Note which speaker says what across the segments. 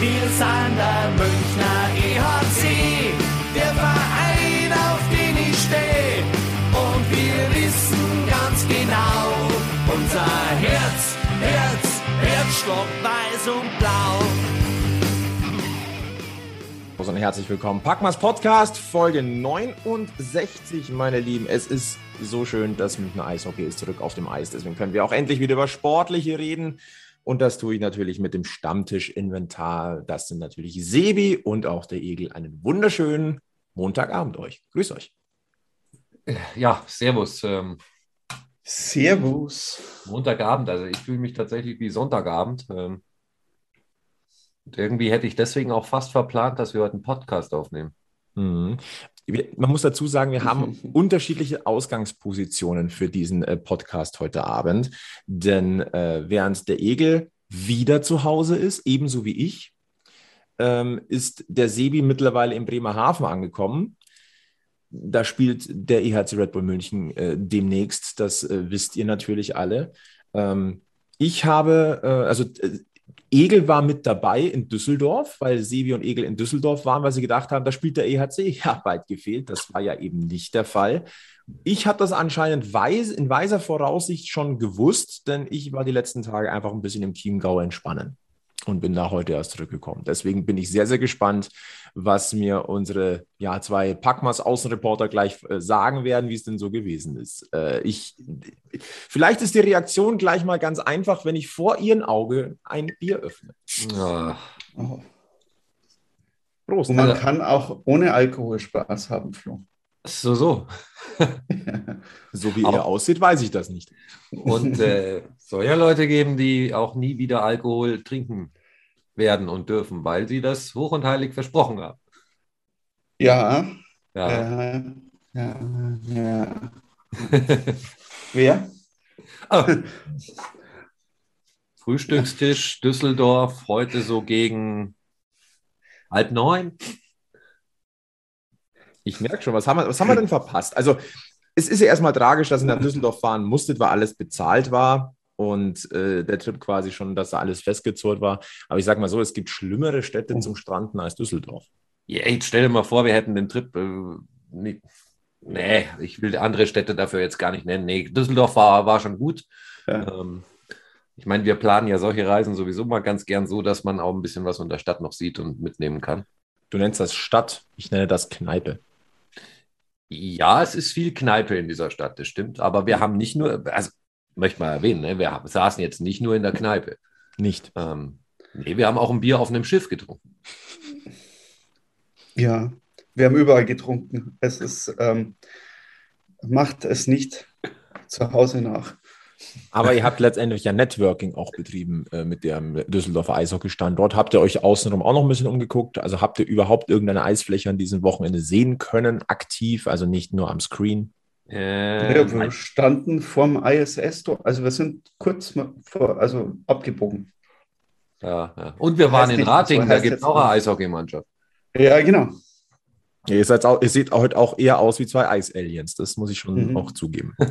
Speaker 1: Wir sind der Münchner EHC, der Verein, auf den ich stehe. Und wir wissen ganz genau, unser Herz, Herz, Herzstock weiß und blau.
Speaker 2: Und herzlich willkommen. Packmas Podcast, Folge 69, meine Lieben. Es ist so schön, dass Münchner Eishockey ist zurück auf dem Eis. Deswegen können wir auch endlich wieder über Sportliche reden. Und das tue ich natürlich mit dem Stammtisch-Inventar. Das sind natürlich Sebi und auch der Egel. Einen wunderschönen Montagabend euch. Grüß euch.
Speaker 3: Ja, Servus. Ähm,
Speaker 4: Servus.
Speaker 3: Montagabend, also ich fühle mich tatsächlich wie Sonntagabend. Ähm, und irgendwie hätte ich deswegen auch fast verplant, dass wir heute einen Podcast aufnehmen.
Speaker 2: Mhm. Man muss dazu sagen, wir haben unterschiedliche Ausgangspositionen für diesen äh, Podcast heute Abend. Denn äh, während der Egel wieder zu Hause ist, ebenso wie ich, ähm, ist der Sebi mittlerweile in Bremerhaven angekommen. Da spielt der EHC Red Bull München äh, demnächst, das äh, wisst ihr natürlich alle. Ähm, ich habe, äh, also äh, Egel war mit dabei in Düsseldorf, weil Sevi und Egel in Düsseldorf waren, weil sie gedacht haben, da spielt der EHC. Ja, weit gefehlt. Das war ja eben nicht der Fall. Ich habe das anscheinend weis, in weiser Voraussicht schon gewusst, denn ich war die letzten Tage einfach ein bisschen im Chiemgau entspannen und bin da heute erst zurückgekommen. Deswegen bin ich sehr, sehr gespannt, was mir unsere ja, zwei Packmas Außenreporter gleich äh, sagen werden, wie es denn so gewesen ist. Äh, ich, vielleicht ist die Reaktion gleich mal ganz einfach, wenn ich vor ihren Auge ein Bier öffne.
Speaker 4: Oh. Oh. Prost. Und man also, kann auch ohne Alkohol Spaß haben, Flo.
Speaker 3: So, so.
Speaker 2: so wie er aussieht, weiß ich das nicht.
Speaker 3: Und äh, soll ja Leute geben, die auch nie wieder Alkohol trinken werden und dürfen, weil sie das hoch und heilig versprochen haben.
Speaker 4: Ja. Ja. Äh, ja, ja. Wer?
Speaker 3: Oh. Frühstückstisch Düsseldorf, heute so gegen halb neun.
Speaker 2: Ich merke schon, was haben, wir, was haben wir denn verpasst? Also, es ist ja erstmal tragisch, dass ihr nach Düsseldorf fahren musstet, weil alles bezahlt war und äh, der Trip quasi schon, dass da alles festgezurrt war. Aber ich sage mal so, es gibt schlimmere Städte oh. zum Stranden als Düsseldorf.
Speaker 3: Ja, jetzt stell dir mal vor, wir hätten den Trip. Äh, nee, nee, ich will andere Städte dafür jetzt gar nicht nennen. Nee, Düsseldorf war, war schon gut. Ja. Ähm, ich meine, wir planen ja solche Reisen sowieso mal ganz gern so, dass man auch ein bisschen was von der Stadt noch sieht und mitnehmen kann.
Speaker 2: Du nennst das Stadt, ich nenne das Kneipe.
Speaker 3: Ja, es ist viel Kneipe in dieser Stadt, das stimmt. Aber wir haben nicht nur, also möchte mal erwähnen, ne? wir saßen jetzt nicht nur in der Kneipe.
Speaker 2: Nicht.
Speaker 3: Ähm, nee, wir haben auch ein Bier auf einem Schiff getrunken.
Speaker 4: Ja, wir haben überall getrunken. Es ist, ähm, macht es nicht zu Hause nach.
Speaker 2: Aber ihr habt letztendlich ja Networking auch betrieben äh, mit dem Düsseldorfer Eishockey-Standort. Habt ihr euch außenrum auch noch ein bisschen umgeguckt? Also habt ihr überhaupt irgendeine Eisfläche an diesem Wochenende sehen können, aktiv, also nicht nur am Screen?
Speaker 4: Äh, ja, wir standen vorm ISS, also wir sind kurz vor, also abgebogen.
Speaker 3: Ja, ja. Und wir waren in Rating, da gibt es auch eine Eishockeymannschaft.
Speaker 4: Ja, genau.
Speaker 2: Ihr, seid auch, ihr seht heute auch eher aus wie zwei Eis-Aliens, das muss ich schon mhm. auch zugeben.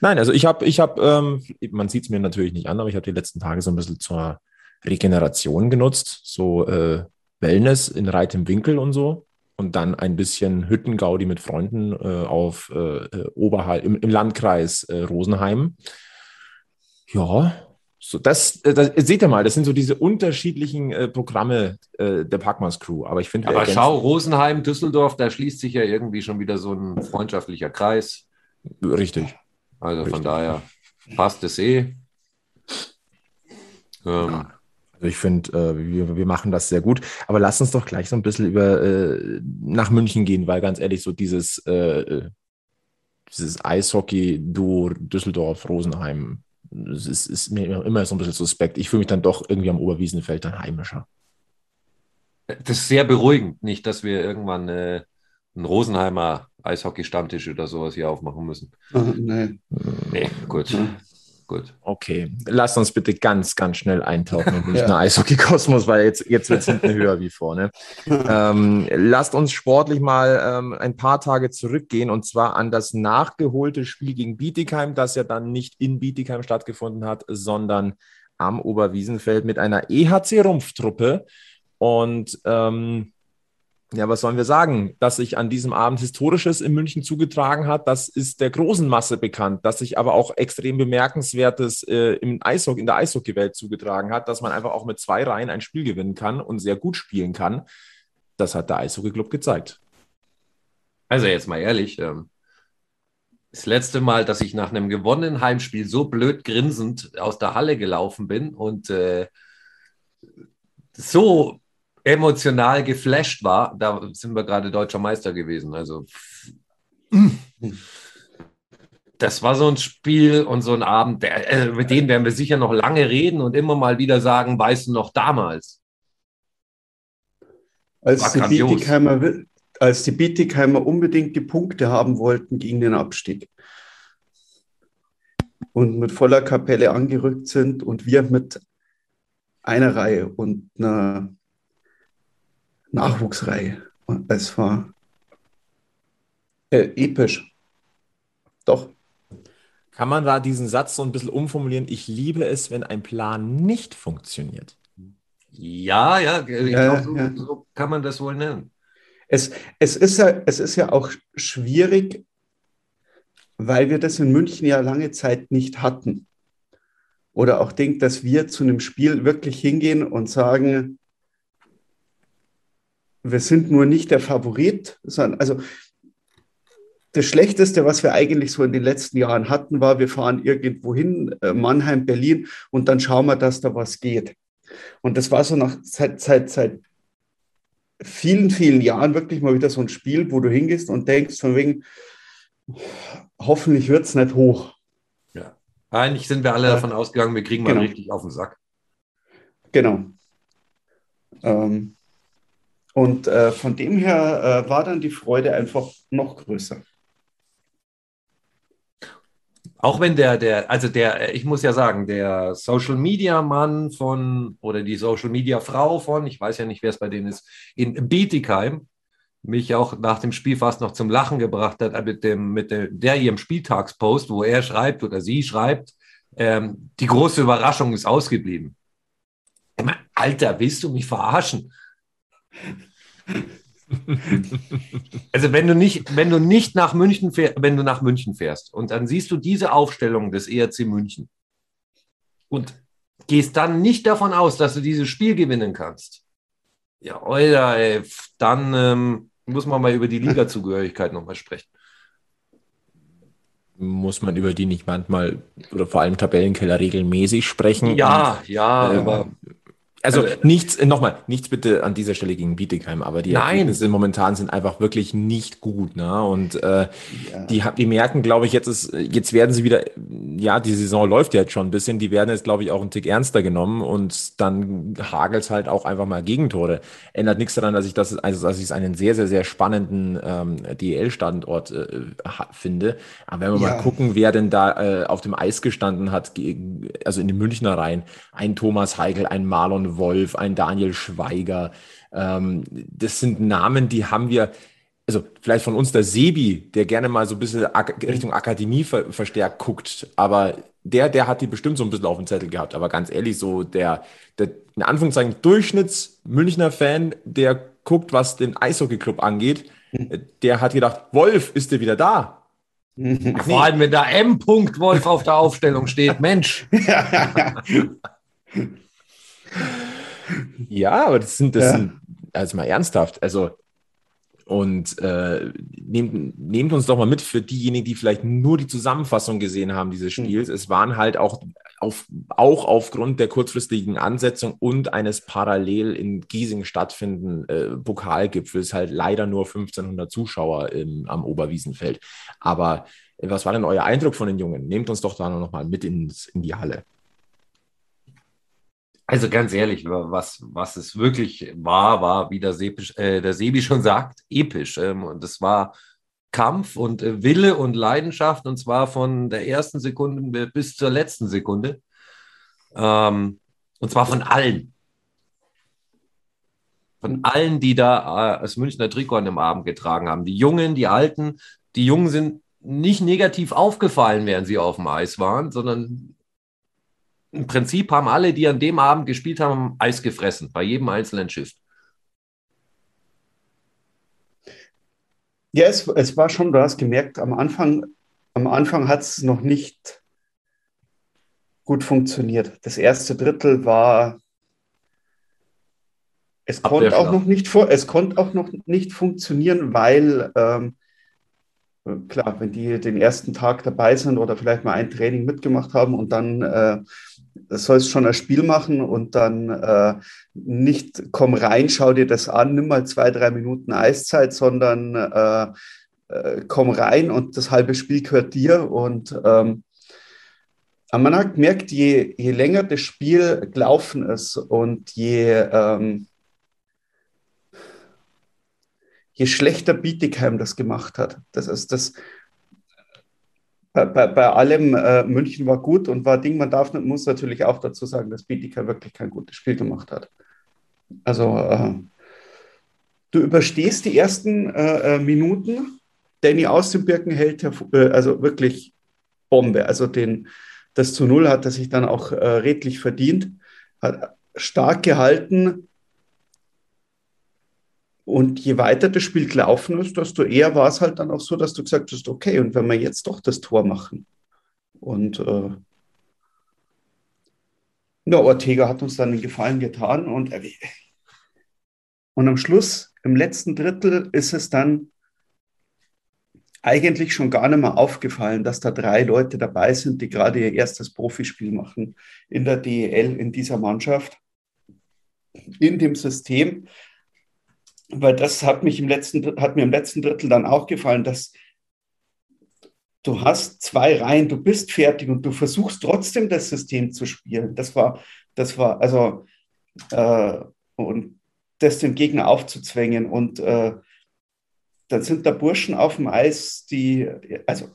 Speaker 2: Nein, also ich habe, ich habe, ähm, man sieht es mir natürlich nicht an, aber ich habe die letzten Tage so ein bisschen zur Regeneration genutzt, so äh, Wellness in reitem Winkel und so und dann ein bisschen Hüttengaudi mit Freunden äh, auf äh, äh Oberhal im, im Landkreis äh, Rosenheim. Ja, so das, äh, das, seht ihr mal, das sind so diese unterschiedlichen äh, Programme äh, der Packmas Crew. Aber ich finde,
Speaker 3: aber schau, Rosenheim, Düsseldorf, da schließt sich ja irgendwie schon wieder so ein freundschaftlicher Kreis.
Speaker 2: Richtig.
Speaker 3: Also Richtig. von daher passt es eh.
Speaker 2: Ähm, ja. Also ich finde, äh, wir, wir machen das sehr gut. Aber lass uns doch gleich so ein bisschen über äh, nach München gehen, weil ganz ehrlich, so dieses, äh, dieses Eishockey-Duo Düsseldorf-Rosenheim, das ist, ist, mir immer so ein bisschen suspekt. Ich fühle mich dann doch irgendwie am Oberwiesenfeld dann heimischer.
Speaker 3: Das ist sehr beruhigend, nicht, dass wir irgendwann äh, einen Rosenheimer Eishockey-Stammtisch oder sowas hier aufmachen müssen.
Speaker 4: Oh, nein.
Speaker 3: Nee, gut. Ja. Gut.
Speaker 2: Okay, lass uns bitte ganz, ganz schnell eintauchen in den ja. Eishockey-Kosmos, weil jetzt, jetzt wird es hinten höher wie vorne. ähm, lasst uns sportlich mal ähm, ein paar Tage zurückgehen und zwar an das nachgeholte Spiel gegen Bietigheim, das ja dann nicht in Bietigheim stattgefunden hat, sondern am Oberwiesenfeld mit einer EHC-Rumpftruppe. Und ähm, ja, was sollen wir sagen? Dass sich an diesem Abend Historisches in München zugetragen hat, das ist der großen Masse bekannt. Dass sich aber auch extrem Bemerkenswertes äh, im Eishockey, in der Eishockeywelt zugetragen hat, dass man einfach auch mit zwei Reihen ein Spiel gewinnen kann und sehr gut spielen kann. Das hat der Eishockey-Club gezeigt.
Speaker 3: Also jetzt mal ehrlich, ähm, das letzte Mal, dass ich nach einem gewonnenen Heimspiel so blöd grinsend aus der Halle gelaufen bin und äh, so emotional geflasht war, da sind wir gerade deutscher Meister gewesen. Also das war so ein Spiel und so ein Abend, der, äh, mit denen werden wir sicher noch lange reden und immer mal wieder sagen, weißt du noch damals?
Speaker 4: Als die, Bietigheimer, als die Bietigheimer unbedingt die Punkte haben wollten gegen den Abstieg und mit voller Kapelle angerückt sind und wir mit einer Reihe und einer Nachwuchsreihe. Es war äh, episch. Doch.
Speaker 2: Kann man da diesen Satz so ein bisschen umformulieren? Ich liebe es, wenn ein Plan nicht funktioniert.
Speaker 3: Ja, ja, ich glaube, so, ja. so, kann man das wohl nennen.
Speaker 4: Es, es, ist ja, es ist ja auch schwierig, weil wir das in München ja lange Zeit nicht hatten. Oder auch denkt, dass wir zu einem Spiel wirklich hingehen und sagen, wir sind nur nicht der Favorit, sondern also das Schlechteste, was wir eigentlich so in den letzten Jahren hatten, war, wir fahren irgendwo hin, äh, Mannheim, Berlin, und dann schauen wir, dass da was geht. Und das war so nach seit, seit, seit vielen, vielen Jahren wirklich mal wieder so ein Spiel, wo du hingehst und denkst, von wegen, hoffentlich wird es nicht hoch.
Speaker 3: Ja. Eigentlich sind wir alle ja. davon ausgegangen, wir kriegen mal genau. richtig auf den Sack.
Speaker 4: Genau. Ähm, und äh, von dem her äh, war dann die Freude einfach noch größer.
Speaker 3: Auch wenn der, der, also der, ich muss ja sagen, der Social Media Mann von oder die Social Media Frau von, ich weiß ja nicht, wer es bei denen ist, in Bietigheim, mich auch nach dem Spiel fast noch zum Lachen gebracht hat mit dem, mit dem, der ihrem Spieltagspost, wo er schreibt oder sie schreibt, ähm, die große Überraschung ist ausgeblieben. Alter, willst du mich verarschen? Also wenn du nicht, wenn du nicht nach München fährst, wenn du nach München fährst und dann siehst du diese Aufstellung des ERC München und gehst dann nicht davon aus, dass du dieses Spiel gewinnen kannst. Ja, Alter, ey, dann ähm, muss man mal über die Liga-Zugehörigkeit nochmal sprechen.
Speaker 2: Muss man über die nicht manchmal oder vor allem Tabellenkeller regelmäßig sprechen?
Speaker 3: Ja, und, ja, äh, aber
Speaker 2: also, also nichts, nochmal, nichts bitte an dieser Stelle gegen Bietigheim, aber die
Speaker 3: Nein.
Speaker 2: Ergebnisse momentan sind einfach wirklich nicht gut. Ne? Und äh, ja. die, die merken, glaube ich, jetzt ist, jetzt werden sie wieder, ja, die Saison läuft ja jetzt schon ein bisschen, die werden jetzt, glaube ich, auch einen Tick ernster genommen und dann hagelt es halt auch einfach mal Gegentore. Ändert nichts daran, dass ich das, also dass ich es einen sehr, sehr, sehr spannenden ähm, DL-Standort äh, finde. Aber wenn wir ja. mal gucken, wer denn da äh, auf dem Eis gestanden hat, gegen, also in den Münchner Reihen, ein Thomas Heigl, ein Marlon Wolf, ein Daniel Schweiger. Ähm, das sind Namen, die haben wir, also vielleicht von uns der Sebi, der gerne mal so ein bisschen Richtung Akademie ver verstärkt guckt, aber der, der hat die bestimmt so ein bisschen auf dem Zettel gehabt. Aber ganz ehrlich, so der, der in Anführungszeichen Durchschnitts-Münchner Fan, der guckt, was den Eishockey-Club angeht, der hat gedacht, Wolf, ist der wieder da?
Speaker 3: Vor allem, wenn da M. Wolf auf der Aufstellung steht, Mensch.
Speaker 2: ja, aber das sind, das ja. sind, also mal ernsthaft, also und äh, nehmt, nehmt uns doch mal mit für diejenigen, die vielleicht nur die Zusammenfassung gesehen haben dieses hm. Spiels. Mhm. Es waren halt auch, auf, auch aufgrund der kurzfristigen Ansetzung und eines parallel in Giesing stattfindenden äh, Pokalgipfels halt leider nur 1500 Zuschauer im, am Oberwiesenfeld. Aber äh, was war denn euer Eindruck von den Jungen? Nehmt uns doch da noch mal mit ins, in die Halle.
Speaker 3: Also ganz ehrlich, was, was es wirklich war, war, wie der, Sebi, äh, der Sebi schon sagt, episch. Ähm, und es war Kampf und äh, Wille und Leidenschaft und zwar von der ersten Sekunde bis zur letzten Sekunde. Ähm, und zwar von allen. Von allen, die da äh, das Münchner Trikot an dem Abend getragen haben. Die Jungen, die Alten. Die Jungen sind nicht negativ aufgefallen, während sie auf dem Eis waren, sondern im Prinzip haben alle, die an dem Abend gespielt haben, Eis gefressen, bei jedem einzelnen Schiff.
Speaker 4: Ja, es, es war schon, du hast gemerkt, am Anfang, am Anfang hat es noch nicht gut funktioniert. Das erste Drittel war, es konnte auch noch nicht vor, es konnte auch noch nicht funktionieren, weil ähm, klar, wenn die den ersten Tag dabei sind oder vielleicht mal ein Training mitgemacht haben und dann äh, soll es schon ein Spiel machen und dann äh, nicht komm rein, schau dir das an, nimm mal zwei, drei Minuten Eiszeit, sondern äh, äh, komm rein und das halbe Spiel gehört dir. Und ähm, man hat gemerkt, je, je länger das Spiel gelaufen ist und je, ähm, je schlechter Bietigheim das gemacht hat. Das ist das, bei, bei, bei allem äh, München war gut und war Ding, man darf muss natürlich auch dazu sagen, dass Bietigheim wirklich kein gutes Spiel gemacht hat. Also äh, du überstehst die ersten äh, äh Minuten, Danny aus dem Birken hält äh, also wirklich Bombe. Also den, das zu Null hat er sich dann auch äh, redlich verdient, hat stark gehalten, und je weiter das Spiel gelaufen ist, desto eher war es halt dann auch so, dass du gesagt hast, okay, und wenn wir jetzt doch das Tor machen. Und äh, ja, Ortega hat uns dann einen Gefallen getan und, äh, und am Schluss, im letzten Drittel, ist es dann eigentlich schon gar nicht mehr aufgefallen, dass da drei Leute dabei sind, die gerade ihr erstes Profispiel machen in der DEL, in dieser Mannschaft, in dem System weil das hat mich im letzten, hat mir im letzten Drittel dann auch gefallen, dass du hast zwei Reihen, du bist fertig und du versuchst trotzdem das System zu spielen. Das war, das war, also, äh, und das dem Gegner aufzuzwängen. Und äh, dann sind da Burschen auf dem Eis, die, also.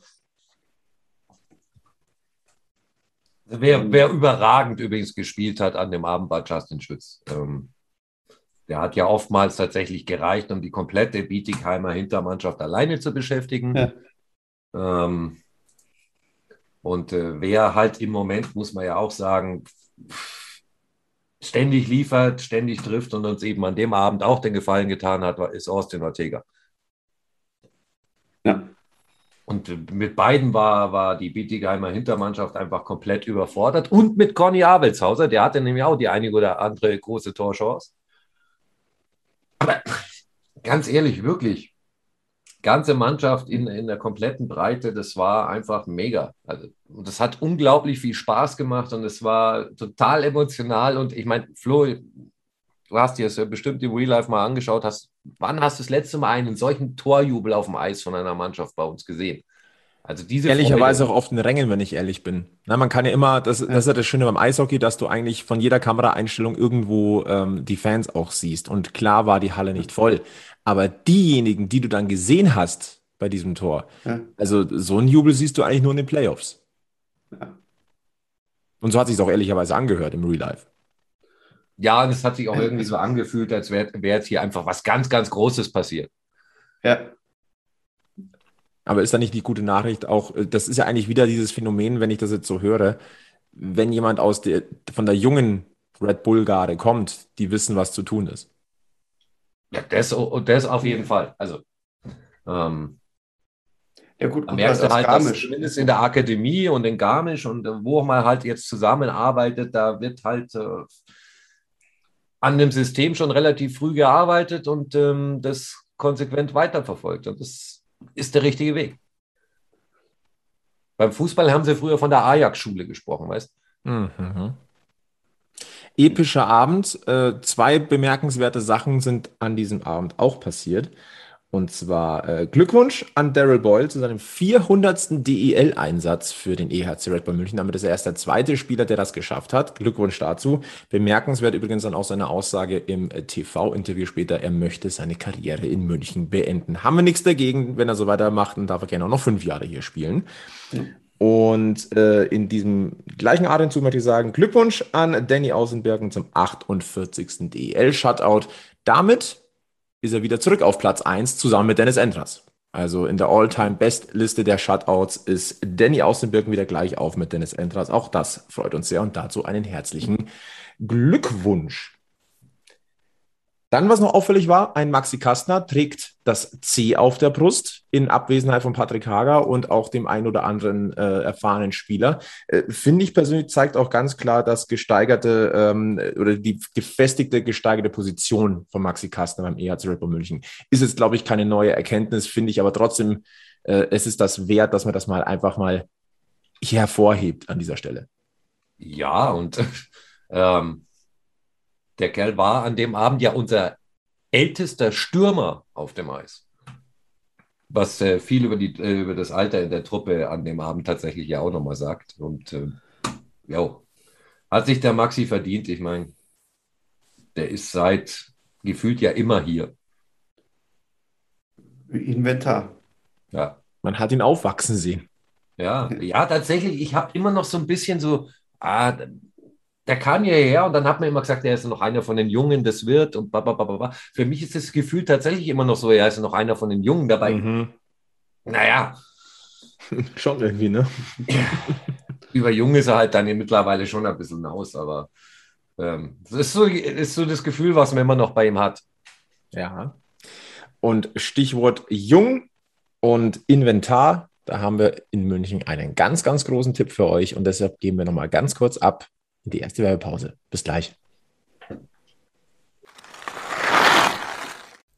Speaker 3: Wer, wer überragend übrigens gespielt hat an dem Abend war Justin Schütz. Ähm, der hat ja oftmals tatsächlich gereicht, um die komplette Bietigheimer Hintermannschaft alleine zu beschäftigen. Ja. Ähm, und äh, wer halt im Moment, muss man ja auch sagen, ständig liefert, ständig trifft und uns eben an dem Abend auch den Gefallen getan hat, ist Austin Ortega. Ja. Und mit beiden war, war die Bietigheimer Hintermannschaft einfach komplett überfordert. Und mit Conny Abelshauser, der hatte nämlich auch die einige oder andere große Torchance. Aber ganz ehrlich, wirklich, ganze Mannschaft in, in der kompletten Breite, das war einfach mega. Also, das hat unglaublich viel Spaß gemacht und es war total emotional. Und ich meine, Flo, du hast dir das bestimmt im Real Life mal angeschaut. Hast, wann hast du das letzte Mal einen solchen Torjubel auf dem Eis von einer Mannschaft bei uns gesehen?
Speaker 2: Also diese Ehrlicherweise auch auf den Rängen, wenn ich ehrlich bin. Na, man kann ja immer, das, das ist ja das Schöne beim Eishockey, dass du eigentlich von jeder Kameraeinstellung irgendwo ähm, die Fans auch siehst. Und klar war die Halle nicht voll. Aber diejenigen, die du dann gesehen hast bei diesem Tor, ja. also so einen Jubel siehst du eigentlich nur in den Playoffs. Ja. Und so hat sich auch ehrlicherweise angehört im Real Life.
Speaker 3: Ja, und es hat sich auch irgendwie so angefühlt, als wäre wär jetzt hier einfach was ganz, ganz Großes passiert.
Speaker 2: Ja. Aber ist da nicht die gute Nachricht auch, äh, das ist ja eigentlich wieder dieses Phänomen, wenn ich das jetzt so höre, wenn jemand aus der, von der jungen Red Bull-Garde kommt, die wissen, was zu tun ist.
Speaker 3: Ja, das, das auf jeden Fall. Also, ähm, ja gut, man merkst du halt, dass zumindest in der Akademie und in Garmisch und wo man halt jetzt zusammenarbeitet, da wird halt äh, an dem System schon relativ früh gearbeitet und ähm, das konsequent weiterverfolgt. Und das ist der richtige Weg. Beim Fußball haben sie früher von der Ajax-Schule gesprochen, weißt du? Mhm.
Speaker 2: Epischer Abend. Äh, zwei bemerkenswerte Sachen sind an diesem Abend auch passiert. Und zwar äh, Glückwunsch an Daryl Boyle zu seinem 400. DEL-Einsatz für den EHC Red Bull München. Damit ist er erst der zweite Spieler, der das geschafft hat. Glückwunsch dazu. Bemerkenswert übrigens dann auch seine Aussage im äh, TV-Interview später, er möchte seine Karriere in München beenden. Haben wir nichts dagegen, wenn er so weitermacht, dann darf er gerne auch noch fünf Jahre hier spielen. Mhm. Und äh, in diesem gleichen Atemzug möchte ich sagen, Glückwunsch an Danny Ausenbergen zum 48. DEL-Shutout. Damit ist er wieder zurück auf Platz 1 zusammen mit Dennis Endras. Also in der All-Time-Best-Liste der Shutouts ist Danny aus den Birken wieder gleich auf mit Dennis Entras. Auch das freut uns sehr und dazu einen herzlichen Glückwunsch. Dann, was noch auffällig war, ein Maxi Kastner trägt das C auf der Brust in Abwesenheit von Patrick Hager und auch dem einen oder anderen äh, erfahrenen Spieler. Äh, Finde ich persönlich zeigt auch ganz klar das gesteigerte ähm, oder die gefestigte, gesteigerte Position von Maxi Kastner beim EHC Red München. Ist jetzt, glaube ich, keine neue Erkenntnis, finde ich aber trotzdem, äh, es ist das wert, dass man das mal einfach mal hervorhebt an dieser Stelle.
Speaker 3: Ja, und ähm, der Kerl war an dem Abend ja unser ältester Stürmer auf dem Eis. Was äh, viel über, die, äh, über das Alter in der Truppe an dem Abend tatsächlich ja auch nochmal sagt. Und äh, ja, hat sich der Maxi verdient. Ich meine, der ist seit gefühlt ja immer hier.
Speaker 4: Inventar.
Speaker 2: Ja. Man hat ihn aufwachsen sehen.
Speaker 3: Ja, ja, tatsächlich. Ich habe immer noch so ein bisschen so, ah, der kam hierher und dann hat man immer gesagt, er ist noch einer von den Jungen, das wird und babababa. Für mich ist das Gefühl tatsächlich immer noch so, er ist noch einer von den Jungen dabei. Mhm. Naja.
Speaker 2: schon irgendwie, ne?
Speaker 3: Über Jung ist er halt dann mittlerweile schon ein bisschen aus, aber ähm, das ist so, ist so das Gefühl, was man immer noch bei ihm hat.
Speaker 2: Ja. Und Stichwort Jung und Inventar, da haben wir in München einen ganz, ganz großen Tipp für euch und deshalb geben wir nochmal ganz kurz ab in die erste Werbepause. Bis gleich.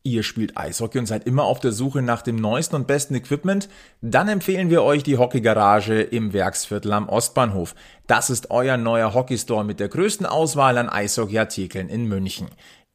Speaker 2: Ihr spielt Eishockey und seid immer auf der Suche nach dem neuesten und besten Equipment? Dann empfehlen wir euch die Hockeygarage im Werksviertel am Ostbahnhof. Das ist euer neuer Hockeystore mit der größten Auswahl an Eishockeyartikeln in München.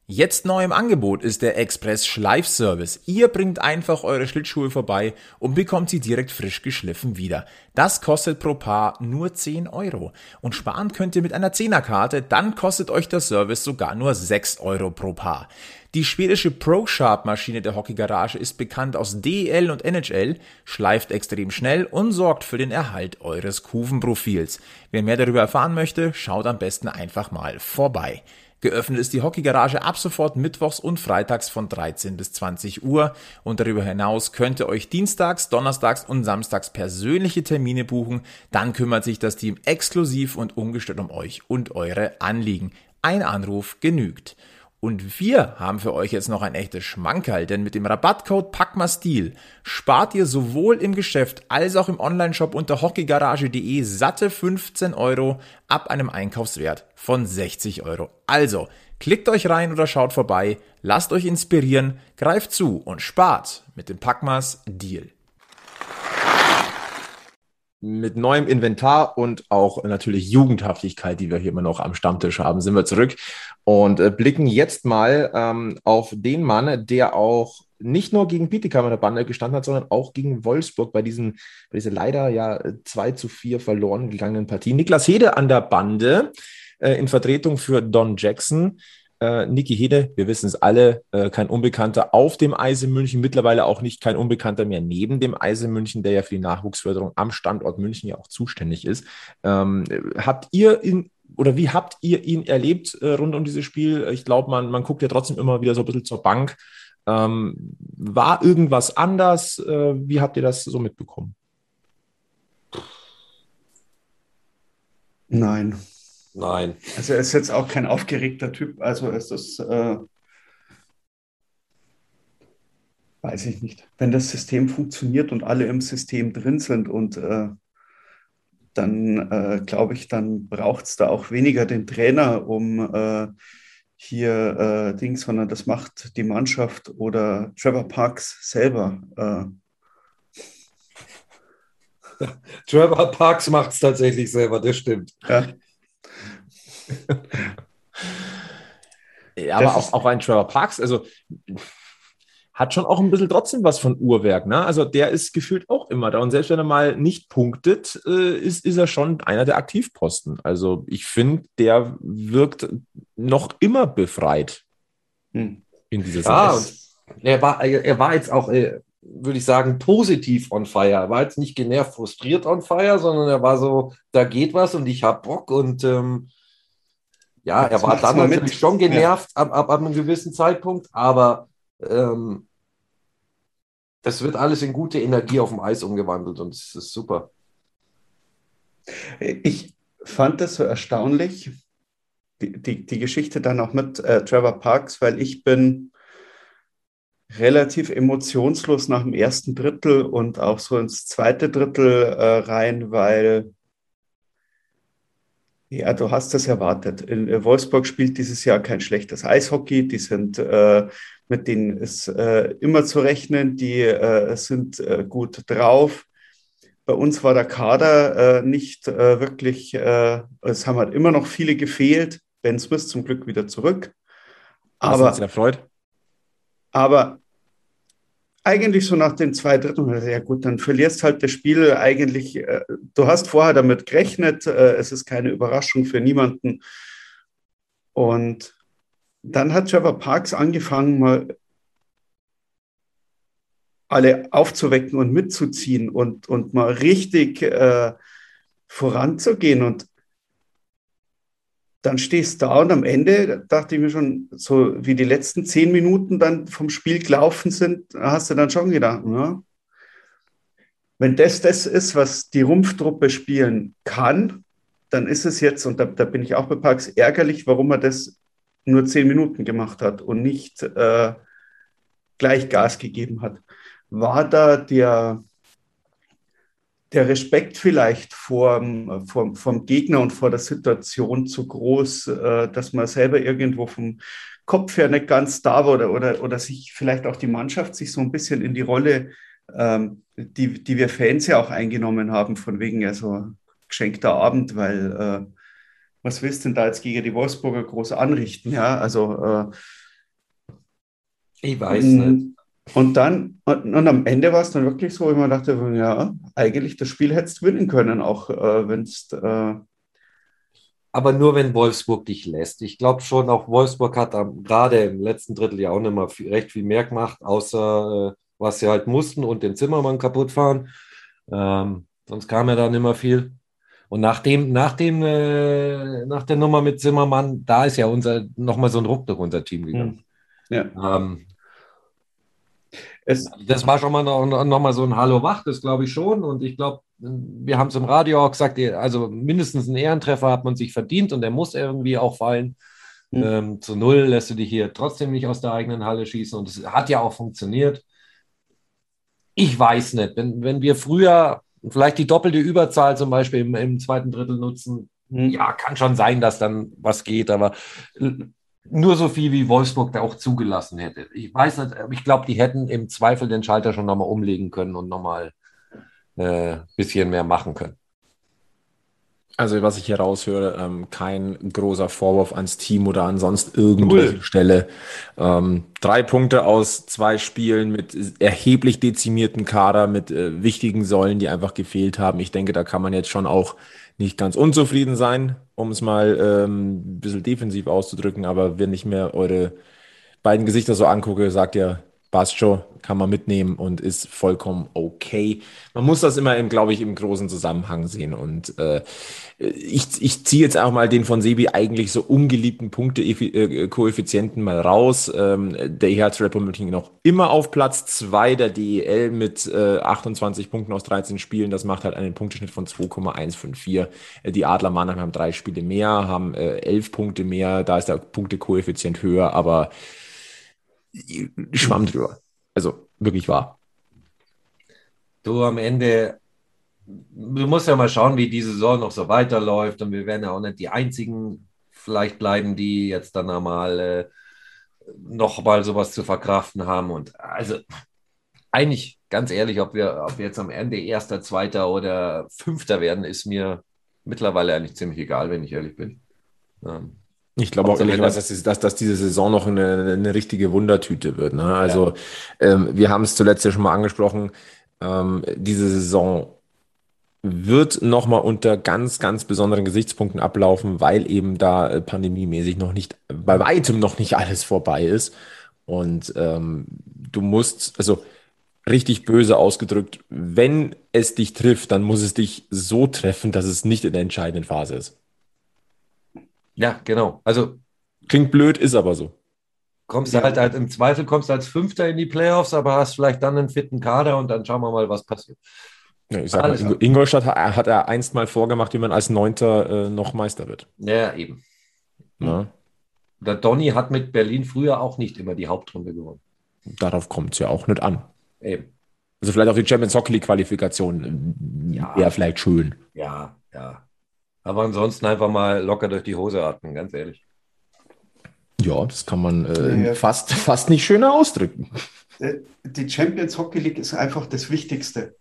Speaker 2: Jetzt neu im Angebot ist der Express Schleifservice. Ihr bringt einfach eure Schlittschuhe vorbei und bekommt sie direkt frisch geschliffen wieder. Das kostet pro Paar nur 10 Euro. Und sparen könnt ihr mit einer 10er-Karte, dann kostet euch der Service sogar nur 6 Euro pro Paar. Die schwedische ProSharp-Maschine der Hockeygarage ist bekannt aus DEL und NHL, schleift extrem schnell und sorgt für den Erhalt eures Kufenprofils. Wer mehr darüber erfahren möchte, schaut am besten einfach mal vorbei. Geöffnet ist die Hockeygarage ab sofort mittwochs und freitags von 13 bis 20 Uhr und darüber hinaus könnt ihr euch dienstags, donnerstags und samstags persönliche Termine buchen. Dann kümmert sich das Team exklusiv und ungestört um euch und eure Anliegen. Ein Anruf genügt. Und wir haben für euch jetzt noch ein echtes Schmankerl, denn mit dem Rabattcode PACKMASTIL spart ihr sowohl im Geschäft als auch im Onlineshop unter hockeygarage.de satte 15 Euro ab einem Einkaufswert von 60 Euro. Also, klickt euch rein oder schaut vorbei, lasst euch inspirieren, greift zu und spart mit dem Packmas Deal mit neuem Inventar und auch natürlich Jugendhaftigkeit, die wir hier immer noch am Stammtisch haben, sind wir zurück und äh, blicken jetzt mal ähm, auf den Mann, der auch nicht nur gegen Bietigheim in der Bande gestanden hat, sondern auch gegen Wolfsburg bei, diesen, bei dieser leider ja 2 zu 4 verloren gegangenen Partie. Niklas Hede an der Bande äh, in Vertretung für Don Jackson. Äh, Niki Hede, wir wissen es alle, äh, kein Unbekannter auf dem Eis in München, mittlerweile auch nicht kein Unbekannter mehr neben dem Eis in München, der ja für die Nachwuchsförderung am Standort München ja auch zuständig ist. Ähm, habt ihr ihn oder wie habt ihr ihn erlebt äh, rund um dieses Spiel? Ich glaube, man, man guckt ja trotzdem immer wieder so ein bisschen zur Bank. Ähm, war irgendwas anders? Äh, wie habt ihr das so mitbekommen?
Speaker 4: Nein,
Speaker 3: Nein.
Speaker 4: Also er ist jetzt auch kein aufgeregter Typ. Also ist das, äh, weiß ich nicht. Wenn das System funktioniert und alle im System drin sind und äh, dann äh, glaube ich, dann braucht es da auch weniger den Trainer, um äh, hier äh, Dings, sondern das macht die Mannschaft oder Trevor Parks selber. Äh.
Speaker 3: Trevor Parks macht es tatsächlich selber, das stimmt.
Speaker 4: Ja.
Speaker 2: Ja, aber auch, auch ein Trevor Parks, also hat schon auch ein bisschen trotzdem was von Uhrwerk. Ne? Also der ist gefühlt auch immer da. Und selbst wenn er mal nicht punktet, äh, ist, ist er schon einer der Aktivposten. Also ich finde, der wirkt noch immer befreit
Speaker 3: hm. in dieser Sache. Ja, er war, er war jetzt auch, äh, würde ich sagen, positiv on fire. Er war jetzt nicht genervt, frustriert on fire, sondern er war so, da geht was und ich habe Bock und ähm, ja, er war dann natürlich schon genervt ja. ab, ab, ab einem gewissen Zeitpunkt, aber ähm, das wird alles in gute Energie auf dem Eis umgewandelt und es ist super.
Speaker 4: Ich fand das so erstaunlich, die, die, die Geschichte dann auch mit äh, Trevor Parks, weil ich bin relativ emotionslos nach dem ersten Drittel und auch so ins zweite Drittel äh, rein, weil ja, du hast das erwartet. In äh, Wolfsburg spielt dieses Jahr kein schlechtes Eishockey. Die sind, äh, mit denen ist äh, immer zu rechnen. Die äh, sind äh, gut drauf. Bei uns war der Kader äh, nicht wirklich, es haben halt immer noch viele gefehlt. Ben Smith zum Glück wieder zurück.
Speaker 2: Aber, Was erfreut?
Speaker 4: aber eigentlich so nach den zwei Dritteln, ja gut, dann verlierst halt das Spiel eigentlich, äh, du hast vorher damit gerechnet, äh, es ist keine Überraschung für niemanden. Und dann hat Trevor Parks angefangen, mal alle aufzuwecken und mitzuziehen und, und mal richtig äh, voranzugehen. Und dann stehst du da und am Ende dachte ich mir schon, so wie die letzten zehn Minuten dann vom Spiel gelaufen sind, hast du dann schon gedacht, ja, wenn das das ist, was die Rumpftruppe spielen kann, dann ist es jetzt, und da, da bin ich auch bei Parks ärgerlich, warum er das nur zehn Minuten gemacht hat und nicht äh, gleich Gas gegeben hat. War da der, der Respekt vielleicht vor, vor, vom Gegner und vor der Situation zu groß, äh, dass man selber irgendwo vom Kopf her nicht ganz da war oder, oder, oder sich vielleicht auch die Mannschaft sich so ein bisschen in die Rolle, ähm, die, die wir Fans ja auch eingenommen haben, von wegen ja so geschenkter Abend, weil äh, was willst du denn da jetzt gegen die Wolfsburger groß anrichten? Ja, also
Speaker 3: äh, ich weiß nicht.
Speaker 4: Und dann, und, und, am Ende war es dann wirklich so, ich mir dachte, ja, eigentlich das Spiel hättest du gewinnen können, auch äh, wenn es. Äh
Speaker 3: aber nur wenn Wolfsburg dich lässt. Ich glaube schon, auch Wolfsburg hat gerade im letzten Drittel ja auch nicht mal viel, recht viel mehr gemacht, außer äh, was sie halt mussten und den Zimmermann kaputt fahren. Ähm, sonst kam ja da nicht mehr viel. Und nach, dem, nach, dem, äh, nach der Nummer mit Zimmermann, da ist ja unser nochmal so ein Ruck durch unser Team gegangen.
Speaker 4: Hm. Ja. Ähm,
Speaker 3: es, das war schon mal noch, noch mal so ein Hallo wach, das glaube ich schon. Und ich glaube, wir haben es im Radio auch gesagt, also mindestens einen Ehrentreffer hat man sich verdient und der muss irgendwie auch fallen. Mhm. Ähm, zu null lässt du dich hier trotzdem nicht aus der eigenen Halle schießen und es hat ja auch funktioniert. Ich weiß nicht, wenn, wenn wir früher vielleicht die doppelte Überzahl zum Beispiel im, im zweiten Drittel nutzen, mhm. ja, kann schon sein, dass dann was geht, aber nur so viel wie Wolfsburg da auch zugelassen hätte. Ich weiß nicht, ich glaube, die hätten im Zweifel den Schalter schon nochmal umlegen können und nochmal ein äh, bisschen mehr machen können.
Speaker 2: Also, was ich hier raushöre, ähm, kein großer Vorwurf ans Team oder an sonst irgendwelche cool. Stelle. Ähm, drei Punkte aus zwei Spielen mit erheblich dezimierten Kader, mit äh, wichtigen Säulen, die einfach gefehlt haben. Ich denke, da kann man jetzt schon auch nicht ganz unzufrieden sein, um es mal ähm, ein bisschen defensiv auszudrücken. Aber wenn ich mir eure beiden Gesichter so angucke, sagt ihr, passt schon, kann man mitnehmen und ist vollkommen okay. Man muss das immer, glaube ich, im großen Zusammenhang sehen. Und äh, ich, ich ziehe jetzt auch mal den von Sebi eigentlich so ungeliebten Punkte-Koeffizienten mal raus. Ähm, der EHC Republic noch immer auf Platz zwei der DEL mit äh, 28 Punkten aus 13 Spielen. Das macht halt einen Punkteschnitt von 2,154. Äh, die Adler Mannheim haben drei Spiele mehr, haben äh, elf Punkte mehr. Da ist der Punktekoeffizient höher, aber Schwamm drüber. Also wirklich wahr.
Speaker 3: Du am Ende, du musst ja mal schauen, wie die Saison noch so weiterläuft und wir werden ja auch nicht die einzigen vielleicht bleiben, die jetzt dann einmal äh, noch sowas zu verkraften haben. Und also eigentlich, ganz ehrlich, ob wir, ob wir jetzt am Ende Erster, Zweiter oder Fünfter werden, ist mir mittlerweile eigentlich ziemlich egal, wenn ich ehrlich bin.
Speaker 2: Ähm, ich glaube auch ehrlich dass, dass, dass diese Saison noch eine, eine richtige Wundertüte wird. Ne? Also ja. ähm, wir haben es zuletzt ja schon mal angesprochen, ähm, diese Saison wird nochmal unter ganz, ganz besonderen Gesichtspunkten ablaufen, weil eben da äh, pandemiemäßig noch nicht, bei weitem noch nicht alles vorbei ist. Und ähm, du musst, also richtig böse ausgedrückt, wenn es dich trifft, dann muss es dich so treffen, dass es nicht in der entscheidenden Phase ist.
Speaker 3: Ja, genau. Also
Speaker 2: klingt blöd, ist aber so.
Speaker 3: kommst
Speaker 4: Ja.
Speaker 3: du halt, halt im Zweifel kommst du als Fünfter in die Playoffs, aber hast vielleicht dann einen fitten Kader und dann schauen wir mal, was passiert.
Speaker 2: Ja, ich sag mal, Ingo- Ingolstadt hat, hat er einst mal vorgemacht, wie man als Neunter äh, noch Meister wird.
Speaker 3: Ja, eben.
Speaker 2: Ne?
Speaker 3: Der Donny hat mit Berlin früher auch nicht immer die Hauptrunde gewonnen.
Speaker 2: Darauf kommt es ja auch nicht an.
Speaker 3: Eben.
Speaker 2: Also vielleicht auch die Champions Hockey League Qualifikation
Speaker 3: Ja.
Speaker 2: wäre vielleicht schön.
Speaker 3: Ja, ja. Aber ansonsten einfach mal locker durch die Hose atmen, ganz ehrlich.
Speaker 2: Ja, das kann man äh,
Speaker 4: Ja.
Speaker 2: fast, fast nicht schöner ausdrücken.
Speaker 4: Äh, Die Champions Hockey League ist einfach das Wichtigste.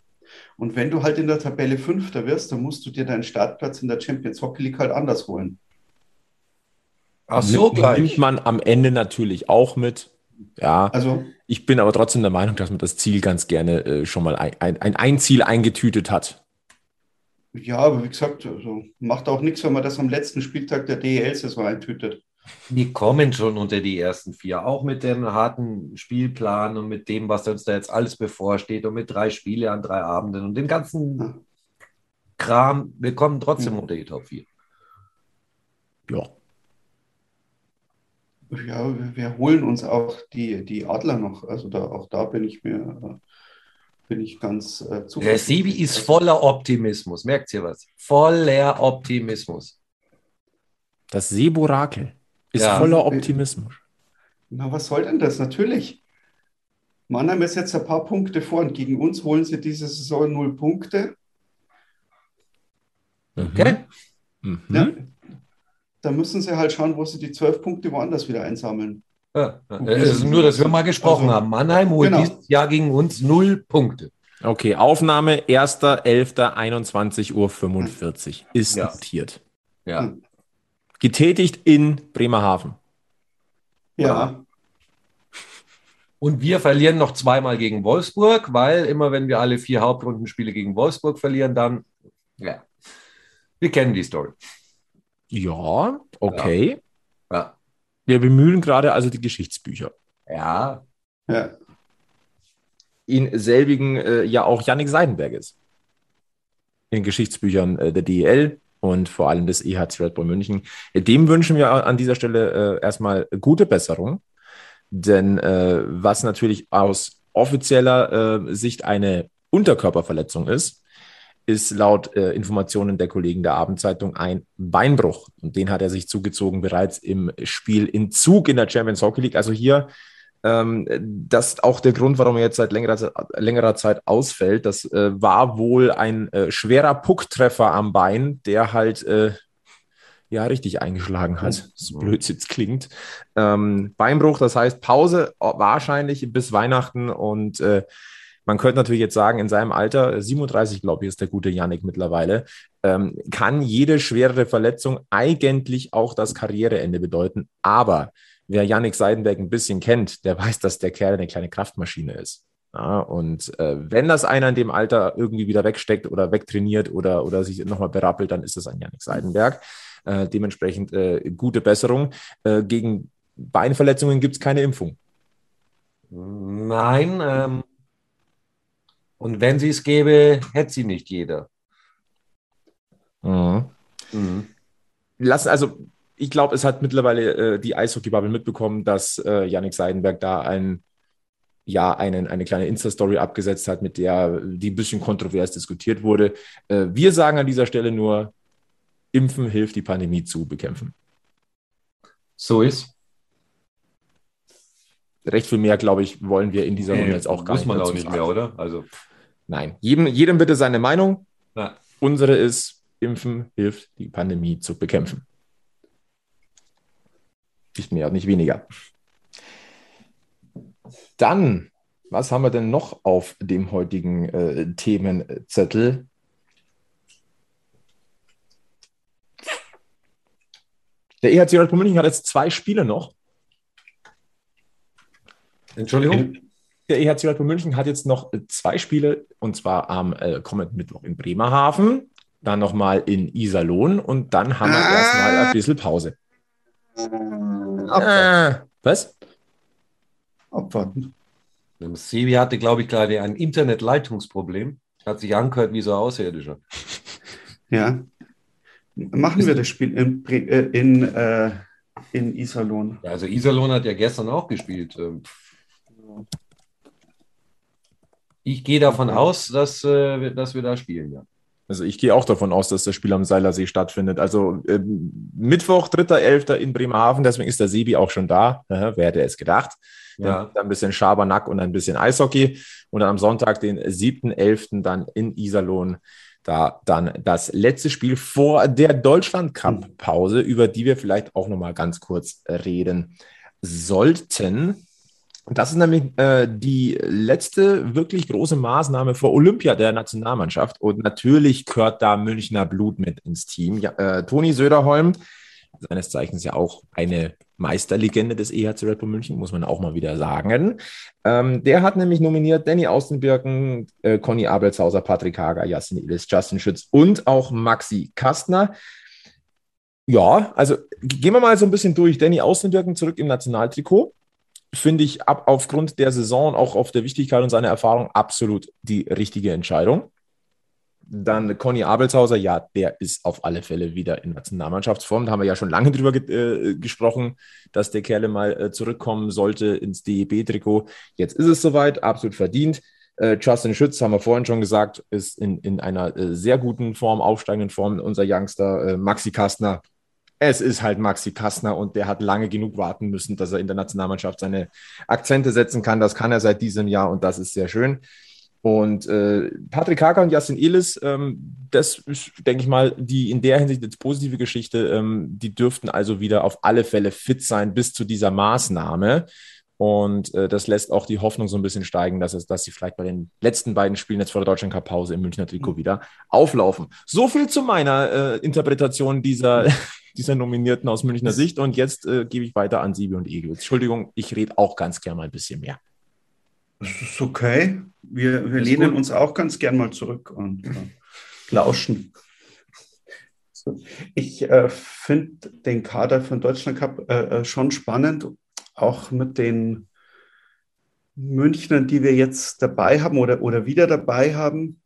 Speaker 4: Und wenn du halt in der Tabelle Fünfter wirst, dann musst du dir deinen Startplatz in der Champions Hockey League halt anders holen.
Speaker 3: Ach so,
Speaker 2: Nimmt-
Speaker 3: gleich.
Speaker 2: Nimmt man am Ende natürlich auch mit. Ja,
Speaker 4: Also,
Speaker 2: ich bin aber trotzdem der Meinung, dass man das Ziel ganz gerne äh, schon mal ein, ein, ein, ein Ziel eingetütet hat.
Speaker 4: Ja, aber wie gesagt, also macht auch nichts, wenn man das am letzten Spieltag der DEL-Saison eintütet.
Speaker 3: Die kommen schon unter die ersten vier, auch mit dem harten Spielplan und mit dem, was uns da jetzt alles bevorsteht und mit drei Spiele an drei Abenden und dem ganzen Kram. Wir kommen trotzdem
Speaker 4: Ja.
Speaker 3: unter die Top 4.
Speaker 2: Ja.
Speaker 4: Ja, wir, wir holen uns auch die, die Adler noch. Also da, auch da bin ich mir, äh, bin ich ganz äh,
Speaker 3: Der
Speaker 4: zuversichtlich.
Speaker 3: Sibi ist voller Optimismus. Merkt ihr was? Voller Optimismus.
Speaker 2: Das Seeborakel ist
Speaker 3: Ja.
Speaker 2: voller Optimismus.
Speaker 4: Na, was soll denn das? Natürlich. Mannheim ist jetzt ein paar Punkte vor und gegen uns holen sie diese Saison null Punkte.
Speaker 3: Okay?
Speaker 2: Mhm.
Speaker 4: Ja. Da müssen sie halt schauen, wo sie die zwölf Punkte woanders wieder einsammeln.
Speaker 3: Ja. Es ist nur, dass wir mal gesprochen
Speaker 4: Also,
Speaker 3: haben. Mannheim holt
Speaker 4: genau.
Speaker 3: dieses Jahr gegen uns null Punkte.
Speaker 2: Okay, Aufnahme 1.11.21.45 Uhr ist
Speaker 3: Ja.
Speaker 2: notiert.
Speaker 3: Ja.
Speaker 4: Hm.
Speaker 2: Getätigt in Bremerhaven.
Speaker 4: Ja,
Speaker 3: Und wir verlieren noch zweimal gegen Wolfsburg, weil immer wenn wir alle vier Hauptrundenspiele gegen Wolfsburg verlieren, dann, ja, wir kennen die Story.
Speaker 2: Ja, okay.
Speaker 3: Ja.
Speaker 2: Wir bemühen gerade also die Geschichtsbücher.
Speaker 3: Ja.
Speaker 4: ja.
Speaker 2: In selbigen äh, ja auch Yannick Seidenberg ist. In Geschichtsbüchern äh, der DEL und vor allem des EHC Red Bull München. Dem wünschen wir an dieser Stelle äh, erstmal gute Besserung. Denn äh, was natürlich aus offizieller äh, Sicht eine Unterkörperverletzung ist, ist laut äh, Informationen der Kollegen der Abendzeitung ein Beinbruch. Und den hat er sich zugezogen bereits im Spiel in Zug in der Champions Hockey League. Also hier ähm, das ist auch der Grund, warum er jetzt seit längerer, längerer Zeit ausfällt. Das äh, war wohl ein äh, schwerer Pucktreffer am Bein, der halt äh, ja richtig eingeschlagen hat. So blöd es jetzt klingt. Ähm, Beinbruch, das heißt Pause wahrscheinlich bis Weihnachten und äh, man könnte natürlich jetzt sagen, in seinem Alter, 37 glaube ich, ist der gute Yannick mittlerweile, ähm, kann jede schwerere Verletzung eigentlich auch das Karriereende bedeuten. Aber wer Yannick Seidenberg ein bisschen kennt, der weiß, dass der Kerl eine kleine Kraftmaschine ist. Ja, und äh, wenn das einer in dem Alter irgendwie wieder wegsteckt oder wegtrainiert oder, oder sich nochmal berappelt, dann ist es ein Yannick Seidenberg. Äh, dementsprechend äh, gute Besserung. Äh, gegen Beinverletzungen gibt es keine Impfung.
Speaker 3: Nein. Ähm, und wenn sie es gäbe, hätte sie nicht jeder.
Speaker 2: Mhm.
Speaker 3: Mhm.
Speaker 2: lassen, also ich glaube, es hat mittlerweile äh, die Eishockey-Bubble mitbekommen, dass äh, Yannick Seidenberg da ein, ja, einen, eine kleine Insta-Story abgesetzt hat, mit der die ein bisschen kontrovers diskutiert wurde. Äh, wir sagen an dieser Stelle nur, Impfen hilft, die Pandemie zu bekämpfen.
Speaker 3: So ist.
Speaker 2: Recht viel mehr, glaube ich, wollen wir in dieser Runde jetzt auch gar
Speaker 3: Muss man
Speaker 2: dazu
Speaker 3: auch nicht
Speaker 2: sagen.
Speaker 3: mehr, oder? Also,
Speaker 2: Nein, jedem, jedem bitte seine Meinung.
Speaker 3: na,
Speaker 2: Unsere ist, Impfen hilft, die Pandemie zu bekämpfen. Nicht mehr nicht weniger. Dann, was haben wir denn noch auf dem heutigen äh, Themenzettel? Der EHC Red Bull München hat jetzt zwei Spiele noch.
Speaker 3: Entschuldigung.
Speaker 2: Der EHC Red Bull München hat jetzt noch äh, zwei Spiele und zwar am äh, kommenden Mittwoch in Bremerhaven, dann nochmal in Iserlohn und dann haben wir
Speaker 4: Ah.
Speaker 2: erstmal ein bisschen Pause.
Speaker 4: Abwarten.
Speaker 2: Äh, was?
Speaker 4: Abwarten.
Speaker 3: Sebi hatte, glaube ich, gerade ein Internetleitungsproblem. Hat sich angehört wie so ein Außerirdischer.
Speaker 4: Ja. Machen wir das Spiel in, äh, in, in Iserlohn.
Speaker 3: Ja, also Iserlohn hat ja gestern auch gespielt. Ich gehe davon aus, dass, äh, dass wir da spielen, ja.
Speaker 2: Also ich gehe auch davon aus, dass das Spiel am Seilersee stattfindet. Also ähm, Mittwoch, 3.11. in Bremerhaven, deswegen ist der Sebi auch schon da. Aha, wer hätte es gedacht? Ja. Dann ein bisschen Schabernack und ein bisschen Eishockey. Und dann am Sonntag, den 7.11. dann in Iserlohn, da dann das letzte Spiel vor der Deutschland-Cup-Pause, über die wir vielleicht auch nochmal ganz kurz reden sollten. Das ist nämlich äh, die letzte wirklich große Maßnahme vor Olympia der Nationalmannschaft. Und natürlich gehört da Münchner Blut mit ins Team. Ja, äh, Toni Söderholm, seines Zeichens ja auch eine Meisterlegende des EHC Red Bull München, muss man auch mal wieder sagen. Ähm, der hat nämlich nominiert Danny Austenbirken, äh, Conny Abelshauser, Patrick Hager, Jasin Illis, Justin Schütz und auch Maxi Kastner. Ja, also gehen wir mal so ein bisschen durch. Danny Austenbirken zurück im Nationaltrikot finde ich ab, aufgrund der Saison, auch auf der Wichtigkeit und seiner Erfahrung absolut die richtige Entscheidung. Dann Conny Abelshauser, ja, der ist auf alle Fälle wieder in Nationalmannschaftsform. Da haben wir ja schon lange drüber ge äh, gesprochen, dass der Kerle mal äh, zurückkommen sollte ins DEB-Trikot. Jetzt ist es soweit, absolut verdient. Äh, Justin Schütz, haben wir vorhin schon gesagt, ist in, in einer äh, sehr guten Form, aufsteigenden Form. Unser Youngster äh, Maxi Kastner es ist halt Maxi Kastner und der hat lange genug warten müssen, dass er in der Nationalmannschaft seine Akzente setzen kann. Das kann er seit diesem Jahr und das ist sehr schön. Und äh, Patrick Hager und Jasin Elis, ähm, das ist, denke ich mal, die in der Hinsicht jetzt positive Geschichte, ähm, die dürften also wieder auf alle Fälle fit sein bis zu dieser Maßnahme. Und äh, das lässt auch die Hoffnung so ein bisschen steigen, dass, es, dass sie vielleicht bei den letzten beiden Spielen jetzt vor der Deutschland Cup Pause im Münchner Trikot mhm. wieder auflaufen. So viel zu meiner äh, Interpretation dieser, dieser Nominierten aus Münchner Sicht. Und jetzt äh, gebe ich weiter an Siebe und Egel. Entschuldigung, ich rede auch ganz gern mal ein bisschen mehr.
Speaker 4: Das ist okay. Wir, wir lehnen gut. uns auch ganz gern mal zurück und äh, lauschen. Ich äh, finde den Kader von Deutschland Cup äh, schon spannend auch mit den Münchnern, die wir jetzt dabei haben oder, oder wieder dabei haben.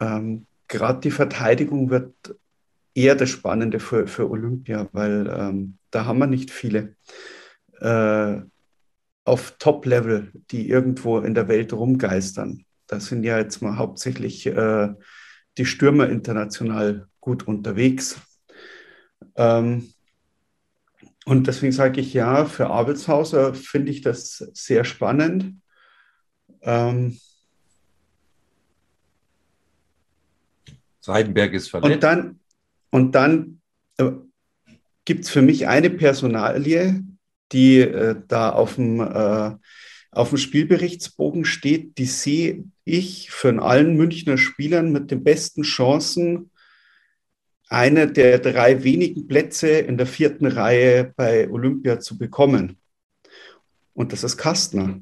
Speaker 4: Ähm, Gerade die Verteidigung wird eher das Spannende für, für Olympia, weil ähm, da haben wir nicht viele äh, auf Top-Level, die irgendwo in der Welt rumgeistern. Da sind ja jetzt mal hauptsächlich äh, die Stürmer international gut unterwegs. Ähm, und deswegen sage ich ja, für Abelshauser finde ich das sehr spannend. Ähm,
Speaker 3: Seidenberg ist verletzt.
Speaker 4: Und dann, und dann äh, gibt es für mich eine Personalie, die äh, da auf dem, äh, auf dem Spielberichtsbogen steht. Die sehe ich von allen Münchner Spielern mit den besten Chancen, einer der drei wenigen Plätze in der vierten Reihe bei Olympia zu bekommen. Und das ist Kastner.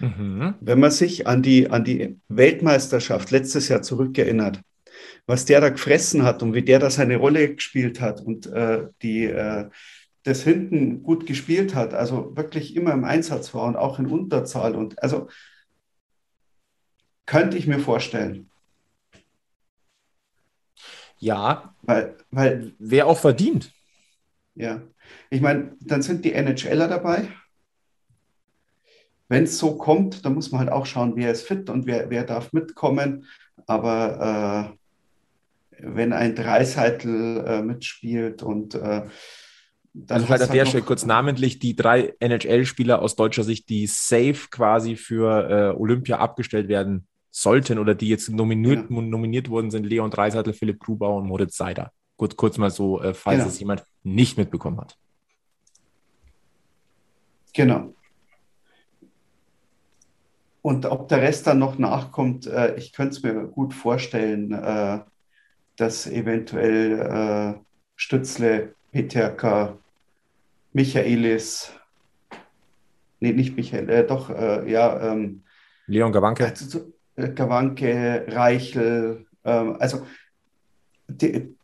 Speaker 4: Mhm. Wenn man sich an die, an die Weltmeisterschaft letztes Jahr zurückerinnert, was der da gefressen hat und wie der da seine Rolle gespielt hat und äh, die äh, das hinten gut gespielt hat, also wirklich immer im Einsatz war und auch in Unterzahl und also könnte ich mir vorstellen.
Speaker 2: Ja, weil, weil wer auch verdient.
Speaker 4: Ja, ich meine, dann sind die NHLer dabei. Wenn es so kommt, dann muss man halt auch schauen, wer ist fit und wer, wer darf mitkommen. Aber äh, wenn ein Dreiseitel äh, mitspielt und äh,
Speaker 2: dann also halt der Stelle kurz namentlich die drei NHL-Spieler aus deutscher Sicht, die safe quasi für äh, Olympia abgestellt werden sollten oder die jetzt nominiert, genau. nominiert worden sind, Leon Dreiseitel, Philipp Grubauer und Moritz Seider. Kurz, kurz mal so, äh, falls genau. es jemand nicht mitbekommen hat.
Speaker 4: Genau. Und ob der Rest dann noch nachkommt, äh, ich könnte es mir gut vorstellen, äh, dass eventuell Stützle, Peterka, Michaelis, nee, nicht Michael, äh, doch, äh, ja. Ähm,
Speaker 2: Leon Gawanke. Also,
Speaker 4: Gawanke, Reichel. Ähm, also die,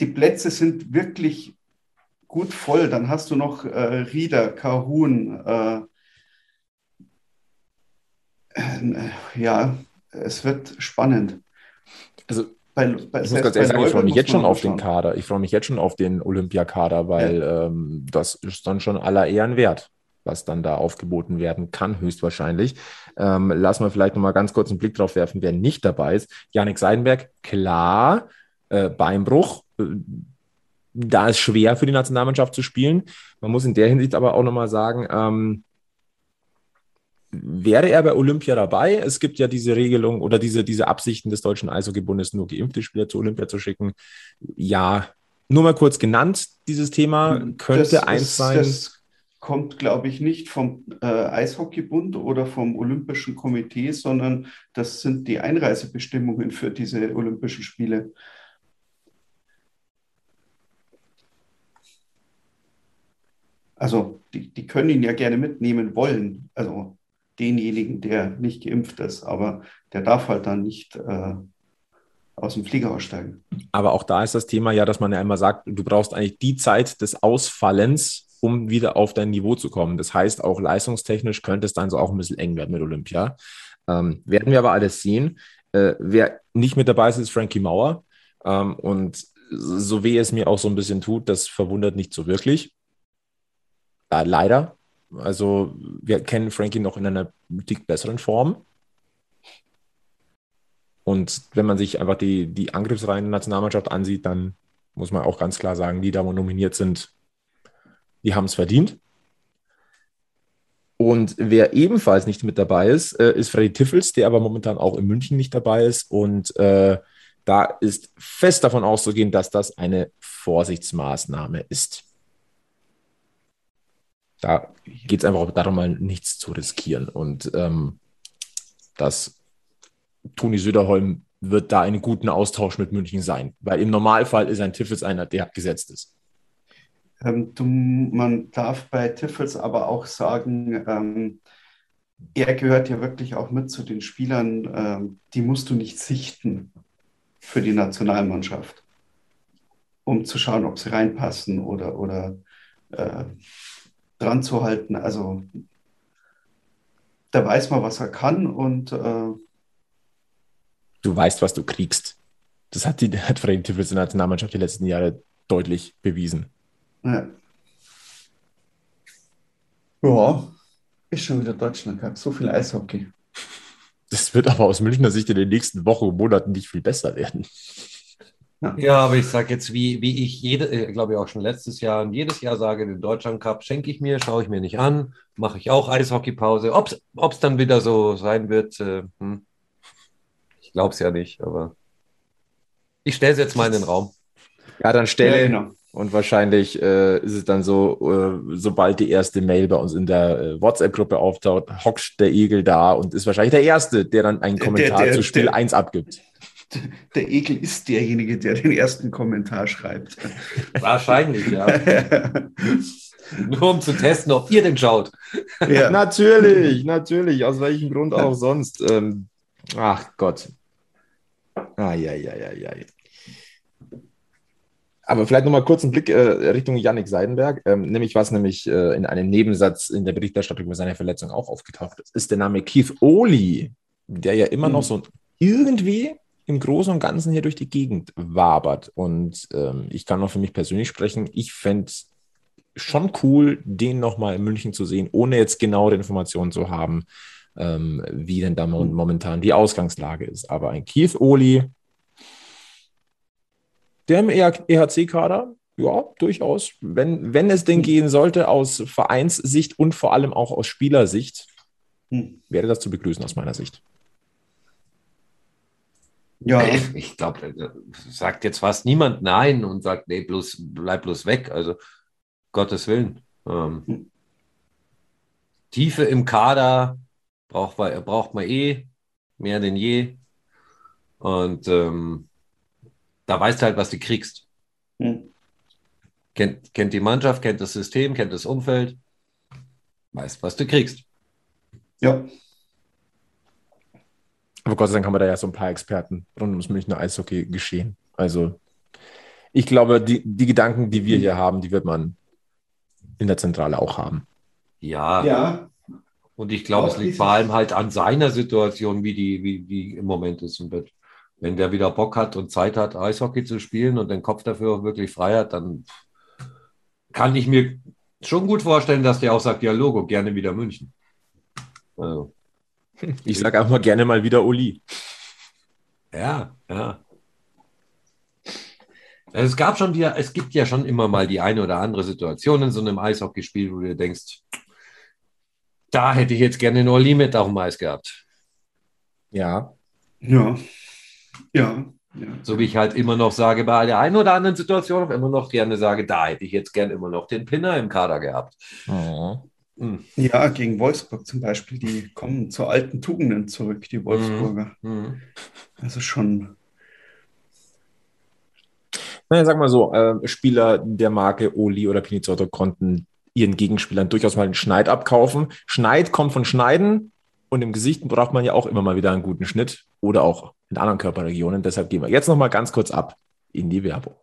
Speaker 4: die Plätze sind wirklich gut voll. Dann hast du noch äh, Rieder, Kahun. Äh, äh, ja, es wird spannend.
Speaker 2: Also bei, bei, ich muss ganz ehrlich sagen, ich freue mich jetzt schon auf den Kader. Ich freue mich jetzt schon auf den Olympiakader, weil ja. ähm, das ist dann schon aller Ehren wert, was dann da aufgeboten werden kann, höchstwahrscheinlich. Ähm, lassen wir vielleicht nochmal ganz kurz einen Blick drauf werfen, wer nicht dabei ist. Janik Seidenberg, klar, äh, Beinbruch. Äh, da ist schwer für die Nationalmannschaft zu spielen. Man muss in der Hinsicht aber auch nochmal sagen, ähm, wäre er bei Olympia dabei? Es gibt ja diese Regelung oder diese, diese Absichten des Deutschen Eishockeybundes, nur geimpfte Spieler zu Olympia zu schicken. Ja, nur mal kurz genannt, dieses Thema könnte das, eins das, sein. Das
Speaker 4: kommt, glaube ich, nicht vom äh, Eishockeybund oder vom Olympischen Komitee, sondern das sind die Einreisebestimmungen für diese Olympischen Spiele. Also die, die können ihn ja gerne mitnehmen wollen. Also denjenigen, der nicht geimpft ist, aber der darf halt dann nicht äh, aus dem Flieger aussteigen.
Speaker 2: Aber auch da ist das Thema ja, dass man ja immer sagt, du brauchst eigentlich die Zeit des Ausfallens, um wieder auf dein Niveau zu kommen. Das heißt, auch leistungstechnisch könnte es dann so auch ein bisschen eng werden mit Olympia. Ähm, werden wir aber alles sehen. Äh, wer nicht mit dabei ist, ist Frankie Mauer. Ähm, und so weh es mir auch so ein bisschen tut, das verwundert nicht so wirklich. Äh, leider, also wir kennen Frankie noch in einer dick besseren Form. Und wenn man sich einfach die, die Angriffsreihen der Nationalmannschaft ansieht, dann muss man auch ganz klar sagen, die da nominiert sind, die haben es verdient. Und wer ebenfalls nicht mit dabei ist, äh, ist Freddy Tiffels, der aber momentan auch in München nicht dabei ist. Und äh, da ist fest davon auszugehen, dass das eine Vorsichtsmaßnahme ist. Da geht es einfach darum, mal nichts zu riskieren. Und ähm, das Toni Söderholm wird da einen guten Austausch mit München sein. Weil im Normalfall ist ein Tiffels einer, der gesetzt ist.
Speaker 4: Ähm, du, man darf bei Tiffels aber auch sagen, ähm, er gehört ja wirklich auch mit zu den Spielern, ähm, die musst du nicht sichten für die Nationalmannschaft, um zu schauen, ob sie reinpassen oder, oder äh, dran zu halten. Also da weiß man, was er kann und äh,
Speaker 2: du weißt, was du kriegst. Das hat, die, hat Freddy Tiffels in der Nationalmannschaft die letzten Jahre deutlich bewiesen.
Speaker 4: Ja. ja, ist schon wieder Deutschland gehabt. So viel Eishockey.
Speaker 2: Das wird aber aus Münchner Sicht in den nächsten Wochen und Monaten nicht viel besser werden.
Speaker 3: Ja, aber ich sage jetzt, wie, wie ich jede, äh, glaube ich auch schon letztes Jahr und jedes Jahr sage, den Deutschland Cup schenke ich mir, schaue ich mir nicht an, mache ich auch Eishockeypause. Ob es dann wieder so sein wird, äh, hm. ich glaube es ja nicht, aber ich stelle es jetzt mal in den Raum.
Speaker 2: Ja, dann stelle. Ja, genau. Und wahrscheinlich äh, ist es dann so, äh, sobald die erste Mail bei uns in der äh, WhatsApp-Gruppe auftaucht, hockt der Igel da und ist wahrscheinlich der Erste, der dann einen Kommentar der, der, zu Spiel der, 1 abgibt
Speaker 4: der Ekel ist derjenige, der den ersten Kommentar schreibt.
Speaker 3: Wahrscheinlich, ja. Nur um zu testen, ob ihr den schaut.
Speaker 2: Ja. natürlich, natürlich. Aus welchem Grund auch sonst. Ähm, ach Gott. Ah, ja, ja, ja, ja. Aber vielleicht nochmal kurz einen Blick äh, Richtung Yannick Seidenberg. Ähm, nämlich was nämlich äh, in einem Nebensatz in der Berichterstattung über seine Verletzung auch aufgetaucht ist, ist der Name Keith Oli, der ja immer hm. noch so irgendwie im Großen und Ganzen hier durch die Gegend wabert. Und ähm, ich kann noch für mich persönlich sprechen. Ich fände es schon cool, den nochmal in München zu sehen, ohne jetzt genauere Informationen zu haben, ähm, wie denn da momentan die Ausgangslage ist. Aber ein Keith Oli, der im EHC-Kader, ja, durchaus, wenn, wenn es denn gehen sollte, aus Vereinssicht und vor allem auch aus Spielersicht, hm. wäre das zu begrüßen aus meiner Sicht.
Speaker 3: Ja. Ich, ich glaube, sagt jetzt fast niemand Nein und sagt, nee, bloß, bleib bloß weg. Also, Gottes Willen. Ähm, Tiefe im Kader braucht man, braucht man eh mehr denn je. Und ähm, da weißt du halt, was du kriegst. Hm. Kennt, kennt die Mannschaft, kennt das System, kennt das Umfeld, weißt, was du kriegst.
Speaker 4: Ja.
Speaker 2: Aber Gott sei Dank haben wir da ja so ein paar Experten rund ums Münchner Eishockey geschehen. Also ich glaube, die, die Gedanken, die wir hier haben, die wird man in der Zentrale auch haben.
Speaker 3: Ja. Ja. Und ich glaube, es liegt vor allem halt an seiner Situation, wie die, wie die im Moment ist. Und wird, wenn der wieder Bock hat und Zeit hat, Eishockey zu spielen und den Kopf dafür auch wirklich frei hat, dann kann ich mir schon gut vorstellen, dass der auch sagt, ja, Logo, gerne wieder München.
Speaker 2: Also, ich sage auch mal gerne mal wieder Uli.
Speaker 3: Ja, ja. Es gab schon wieder, es gibt ja schon immer mal die eine oder andere Situation in so einem Eishockeyspiel, wo du denkst, da hätte ich jetzt gerne nur Limit auf dem Eis gehabt.
Speaker 2: Ja.
Speaker 4: Ja. Ja. Ja.
Speaker 3: So wie ich halt immer noch sage, bei der einen oder anderen Situation auch immer noch gerne sage, da hätte ich jetzt gerne immer noch den Pinner im Kader gehabt.
Speaker 2: Mhm.
Speaker 3: Hm.
Speaker 4: ja, gegen Wolfsburg zum Beispiel, die kommen zu alten Tugenden zurück, die Wolfsburger.
Speaker 3: Mhm.
Speaker 4: Also schon.
Speaker 2: Naja, sag mal so, äh, Spieler der Marke Oli oder Pinizotto konnten ihren Gegenspielern durchaus mal einen Schneid abkaufen. Schneid kommt von Schneiden und im Gesicht braucht man ja auch immer mal wieder einen guten Schnitt oder auch in anderen Körperregionen. Deshalb gehen wir jetzt noch mal ganz kurz ab in die Werbung.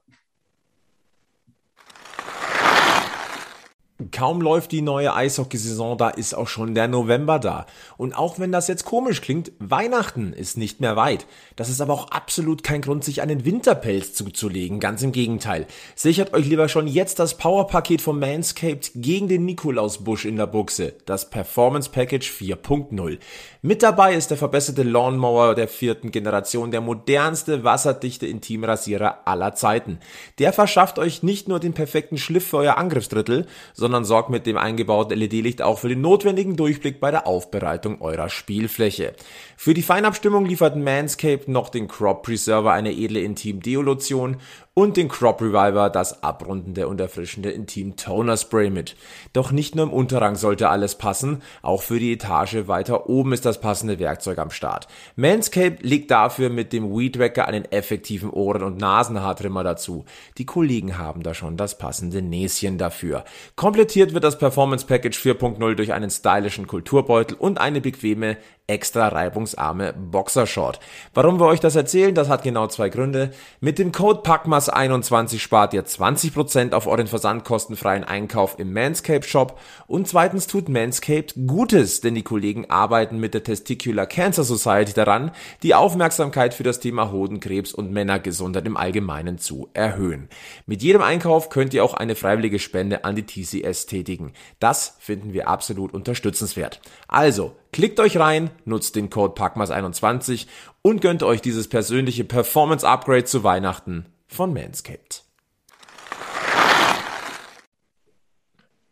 Speaker 2: Kaum läuft die neue Eishockeysaison, da ist auch schon der November da. Und auch wenn das jetzt komisch klingt, Weihnachten ist nicht mehr weit. Das ist aber auch absolut kein Grund, sich einen Winterpelz zuzulegen. Ganz im Gegenteil. Sichert euch lieber schon jetzt das Powerpaket von Manscaped gegen den Nikolausbusch in der Buchse. Das Performance Package 4.0. Mit dabei ist der verbesserte Lawnmower der vierten Generation, der modernste wasserdichte Intimrasierer aller Zeiten. Der verschafft euch nicht nur den perfekten Schliff für euer Angriffsdrittel, sondern sorgt mit dem eingebauten LED-Licht auch für den notwendigen Durchblick bei der Aufbereitung eurer Spielfläche. Für die Feinabstimmung liefert Manscaped noch den Crop Preserver, eine edle Intim-Deo-Lotion und den Crop Reviver, das abrundende und erfrischende Intim Toner Spray mit. Doch nicht nur im Unterrang sollte alles passen, auch für die Etage weiter oben ist das passende Werkzeug am Start. Manscaped legt dafür mit dem Weed Wacker einen effektiven Ohren- und Nasenhaartrimmer dazu. Die Kollegen haben da schon das passende Näschen dafür. Komplettiert wird das Performance Package 4.0 durch einen stylischen Kulturbeutel und eine bequeme extra reibungsarme Boxershort. Warum wir euch das erzählen, das hat genau zwei Gründe. Mit dem Code PACMAS21 spart ihr 20% auf euren versandkostenfreien Einkauf im Manscaped Shop und zweitens tut Manscaped Gutes, denn die Kollegen arbeiten mit der Testicular Cancer Society daran, die Aufmerksamkeit für das Thema Hodenkrebs und Männergesundheit im Allgemeinen zu erhöhen. Mit jedem Einkauf könnt ihr auch eine freiwillige Spende an die TCS tätigen. Das finden wir absolut unterstützenswert. Also, Klickt euch rein, nutzt den Code PACMAS21 und gönnt euch dieses persönliche Performance Upgrade zu Weihnachten von Manscaped.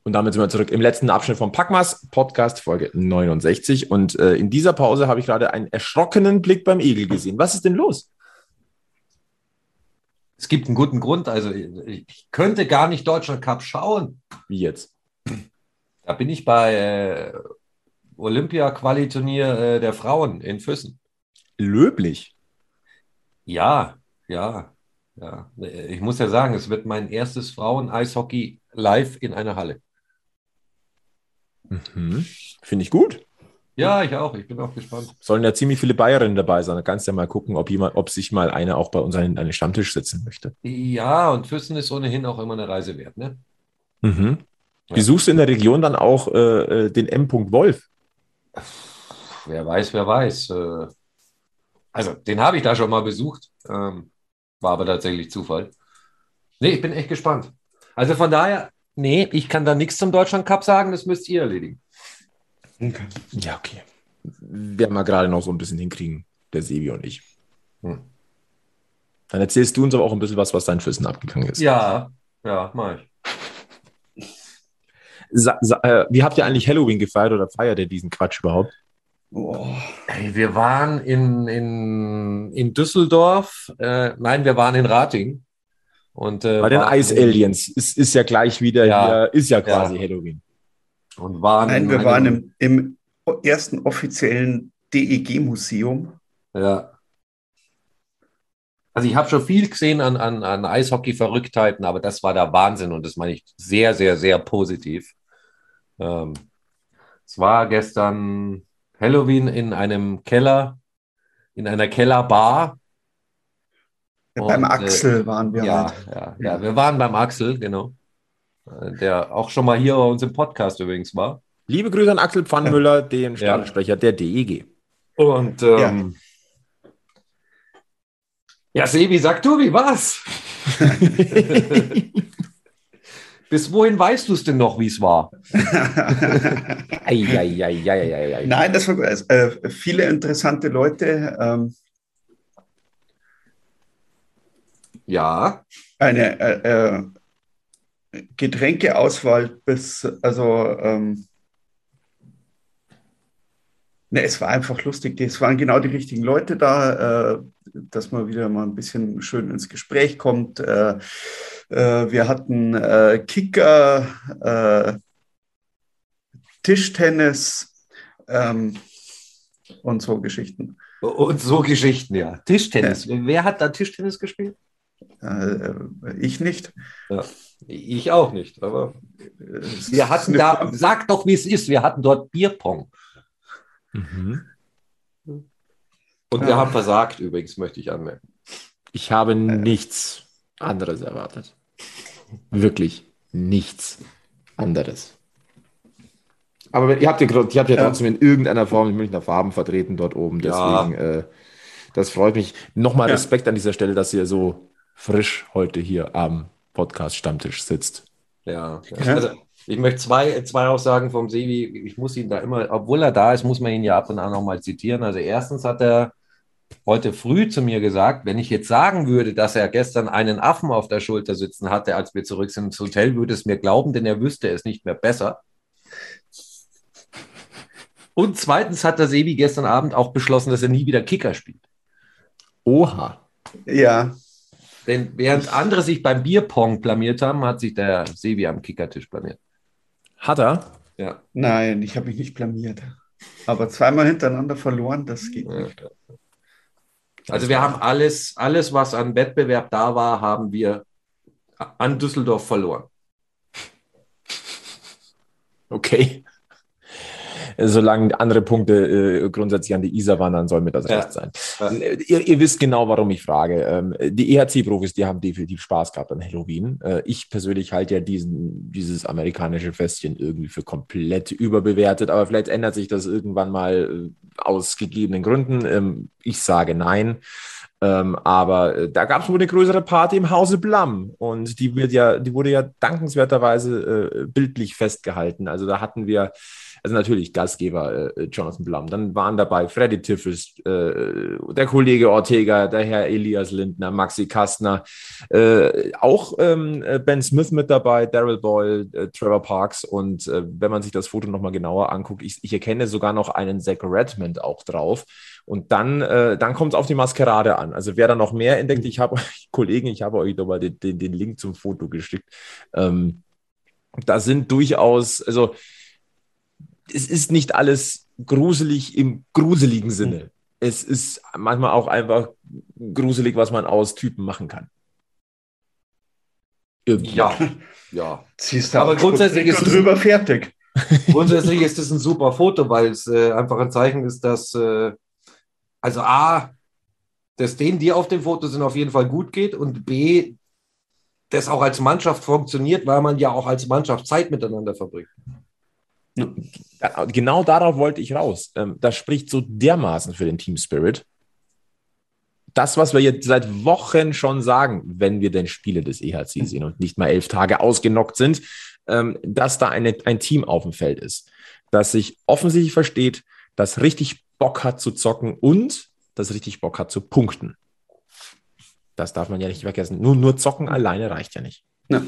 Speaker 2: Und damit sind wir zurück im letzten Abschnitt vom Packmas Podcast Folge 69. Und äh, in dieser Pause habe ich gerade einen erschrockenen Blick beim Igel gesehen. Was ist denn los?
Speaker 3: Es gibt einen guten Grund. Also ich könnte gar nicht Deutschland Cup schauen.
Speaker 2: Wie jetzt?
Speaker 3: Da bin ich bei äh, Olympia-Quali-Turnier äh, der Frauen in Füssen.
Speaker 2: Löblich.
Speaker 3: Ja, ja, ja. Ich muss ja sagen, es wird mein erstes Frauen-Eishockey live in einer Halle.
Speaker 2: Mhm. Finde ich gut.
Speaker 3: Ja, ich auch. Ich bin auch gespannt.
Speaker 2: Sollen ja ziemlich viele Bayerinnen dabei sein. Da kannst du ja mal gucken, ob, jemand, ob sich mal eine auch bei uns an den Stammtisch sitzen möchte.
Speaker 3: Ja, und Füssen ist ohnehin auch immer eine Reise wert, ne?
Speaker 2: Mhm. Wie suchst du in der Region dann auch äh, äh den M. Wolf?
Speaker 3: Wer weiß, wer weiß. Äh, also, den habe ich da schon mal besucht. Ähm, war aber tatsächlich Zufall. Nee, ich bin echt gespannt. Also von daher, nee, ich kann da nichts zum Deutschland Cup sagen, das müsst ihr erledigen.
Speaker 2: Okay. Ja, okay. Werden wir gerade noch so ein bisschen hinkriegen, der Sebi und ich. Hm. Dann erzählst du uns aber auch ein bisschen was, was dein Füssen abgegangen ist.
Speaker 3: Ja, ja, mach ich.
Speaker 2: Sa, sa, äh, wie habt ihr eigentlich Halloween gefeiert oder feiert ihr diesen Quatsch überhaupt?
Speaker 3: Oh. Hey, wir waren in, in, in Düsseldorf. Äh, nein, wir waren in Rating. Und,
Speaker 2: äh, Bei den Ice Aliens ist, ist ja gleich wieder
Speaker 3: ja,
Speaker 2: hier, ist ja quasi ja. Halloween.
Speaker 4: Und waren Nein, wir waren im, im ersten offiziellen DEG-Museum.
Speaker 3: Ja. Also ich habe schon viel gesehen an, an, an Eishockey-Verrücktheiten, aber das war der Wahnsinn und das meine ich sehr, sehr, sehr positiv. Ähm, es war gestern Halloween in einem Keller, in einer Kellerbar.
Speaker 4: Ja, beim und, Axel
Speaker 3: äh,
Speaker 4: waren wir.
Speaker 3: Ja, halt. ja, ja, wir waren beim Axel, genau. Äh, der auch schon mal hier bei uns im Podcast übrigens war.
Speaker 2: Liebe Grüße an Axel Pfannmüller, den Stadionsprecher der DEG.
Speaker 3: Und ähm, Ja, Sebi, sag du, wie war's? Bis wohin weißt du es denn noch, wie es war?
Speaker 2: Eieieiei.
Speaker 4: Nein, das war äh, viele interessante Leute. Ähm,
Speaker 3: Ja.
Speaker 4: eine äh, äh, Getränkeauswahl bis, also, ähm, ne, es war einfach lustig. Es waren genau die richtigen Leute da, äh, dass man wieder mal ein bisschen schön ins Gespräch kommt. Äh, wir hatten äh, Kicker, äh, Tischtennis ähm, und so Geschichten.
Speaker 3: Und so Geschichten, ja. Tischtennis. Wer hat da Tischtennis gespielt?
Speaker 4: Äh, ich nicht.
Speaker 3: Ja. Ich auch nicht, aber
Speaker 4: Es
Speaker 3: wir hatten da,
Speaker 4: Frage.
Speaker 3: sag doch, wie es ist, wir hatten dort Bierpong.
Speaker 2: Mhm.
Speaker 3: Und wir
Speaker 4: Ja.
Speaker 3: haben versagt, übrigens, möchte ich anmerken.
Speaker 2: Ich habe nichts anderes erwartet. Wirklich nichts anderes. Aber ihr habt ja, ihr habt ja
Speaker 4: Ja.
Speaker 2: trotzdem in irgendeiner Form die Münchner Farben vertreten dort oben.
Speaker 3: Ja.
Speaker 2: Deswegen, äh, das freut mich. Nochmal
Speaker 4: Ja.
Speaker 2: Respekt an dieser Stelle, dass ihr so frisch heute hier am Podcast-Stammtisch sitzt.
Speaker 3: Ja, ja.
Speaker 4: Ja.
Speaker 3: Also, ich möchte zwei, zwei Aussagen vom Sevi. Ich muss ihn da immer, obwohl er da ist, muss man ihn ja ab und an nochmal zitieren. Also, erstens hat er heute früh zu mir gesagt, wenn ich jetzt sagen würde, dass er gestern einen Affen auf der Schulter sitzen hatte, als wir zurück sind ins Hotel, würde es mir glauben, denn er wüsste es nicht mehr besser. Und zweitens hat der Sebi gestern Abend auch beschlossen, dass er nie wieder Kicker spielt.
Speaker 2: Oha.
Speaker 4: Ja,
Speaker 3: Denn während andere sich beim Bierpong blamiert haben, hat sich der Sebi am Kickertisch blamiert.
Speaker 2: Hat er?
Speaker 3: Ja.
Speaker 4: nein, ich habe mich nicht blamiert. Aber zweimal hintereinander verloren, das geht
Speaker 3: Ja.
Speaker 4: nicht.
Speaker 3: Also wir haben alles, alles, was an Wettbewerb da war, haben wir an Düsseldorf verloren.
Speaker 2: Okay. Solange andere Punkte äh, grundsätzlich an die Isar wandern, soll mir das
Speaker 3: Ja.
Speaker 2: recht sein.
Speaker 3: Ja.
Speaker 2: Ihr, ihr wisst genau, warum ich frage. Ähm, die EHC-Profis, die haben definitiv Spaß gehabt an Halloween. Äh, ich persönlich halte ja diesen, dieses amerikanische Festchen irgendwie für komplett überbewertet, aber vielleicht ändert sich das irgendwann mal äh, aus gegebenen Gründen. Ähm, ich sage nein. Ähm, aber äh, da gab es wohl eine größere Party im Hause Blam und die wird ja, die wurde ja dankenswerterweise äh, bildlich festgehalten. Also da hatten wir, also natürlich Gastgeber äh, Jonathan Blum, dann waren dabei Freddy Tiffes, äh, der Kollege Ortega, der Herr Elias Lindner, Maxi Kastner, äh, auch ähm, äh, Ben Smith mit dabei, Daryl Boyle, äh, Trevor Parks und äh, wenn man sich das Foto nochmal genauer anguckt, ich, ich erkenne sogar noch einen Zach Redmond auch drauf. Und dann, äh, dann kommt es auf die Maskerade an. Also wer da noch mehr entdeckt, ich habe euch, Kollegen, ich habe euch nochmal den, den, den Link zum Foto geschickt. Ähm, da sind durchaus, also es ist nicht alles gruselig im gruseligen Sinne. Es ist manchmal auch einfach gruselig, was man aus Typen machen kann. Irgendwie.
Speaker 3: Ja, ja.
Speaker 4: Siehst du,
Speaker 3: Aber grundsätzlich ist es-
Speaker 4: drüber fertig.
Speaker 3: Grundsätzlich ist es ein super Foto, weil es äh, einfach ein Zeichen ist, dass, äh, also A, dass denen, die auf dem Foto sind, auf jeden Fall gut geht und B, das auch als Mannschaft funktioniert, weil man ja auch als Mannschaft Zeit miteinander verbringt.
Speaker 2: Genau darauf wollte ich raus. Ähm, Das spricht so dermaßen für den Team Spirit. Das, was wir jetzt seit Wochen schon sagen, wenn wir denn Spiele des EHC sehen und nicht mal elf Tage ausgenockt sind, ähm, dass da eine, ein Team auf dem Feld ist, das sich offensichtlich versteht, das richtig Bock hat zu zocken und das richtig Bock hat zu punkten. Das darf man ja nicht vergessen. Nur, nur zocken alleine reicht ja nicht.
Speaker 4: Ja.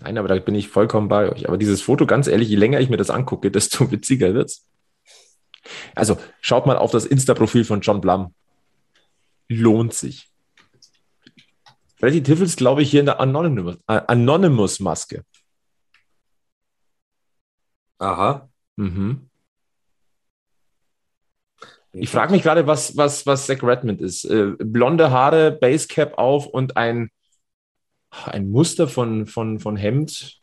Speaker 2: Nein, aber da bin ich vollkommen bei euch. Aber dieses Foto, ganz ehrlich, je länger ich mir das angucke, desto witziger wird's. Also schaut mal auf das Insta-Profil von John Blum. Lohnt sich. Freddy Tiffels, glaube ich, hier in der Anonymous- äh, Anonymous-Maske.
Speaker 3: Aha.
Speaker 2: Mhm. Ich frage mich gerade, was, was, was Zach Redmond ist. Äh, blonde Haare, Basecap auf und ein, ein Muster von, von, von Hemd.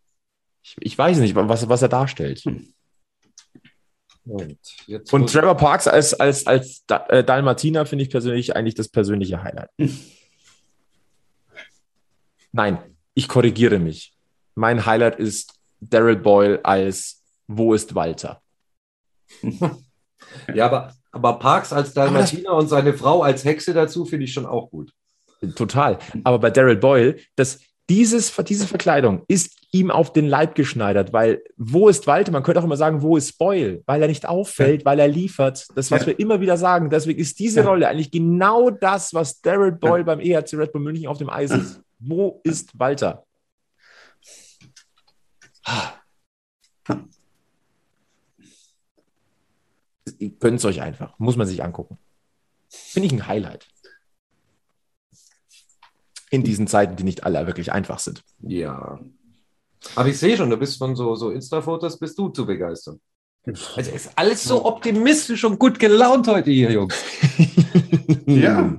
Speaker 2: Ich, ich weiß nicht, was, was er darstellt.
Speaker 3: Und, jetzt
Speaker 2: Und
Speaker 3: muss-
Speaker 2: Trevor Parks als, als, als äh, Dalmatiner finde ich persönlich eigentlich das persönliche Highlight. Nein, ich korrigiere mich. Mein Highlight ist Daryl Boyle als Wo ist Walter?
Speaker 3: ja, aber, aber Parks als Dalmatiner und seine Frau als Hexe dazu finde ich schon auch gut.
Speaker 2: Total. Aber bei Daryl Boyle, das, dieses, diese Verkleidung ist ihm auf den Leib geschneidert, weil wo ist Walter? Man könnte auch immer sagen, wo ist Boyle? Weil er nicht auffällt, ja. weil er liefert. Das, was ja. wir immer wieder sagen. Deswegen ist diese ja. Rolle eigentlich genau das, was Daryl Boyle beim ERC Red Bull München auf dem Eis ist. Wo ist Walter? Ihr könnt es euch einfach. Muss man sich angucken. Finde ich ein Highlight in diesen Zeiten, die nicht alle wirklich einfach sind.
Speaker 3: Ja. Aber ich sehe schon, du bist von so, so Insta-Fotos, bist du zu begeistern. Also ist alles so optimistisch und gut gelaunt heute hier, Jungs. ja.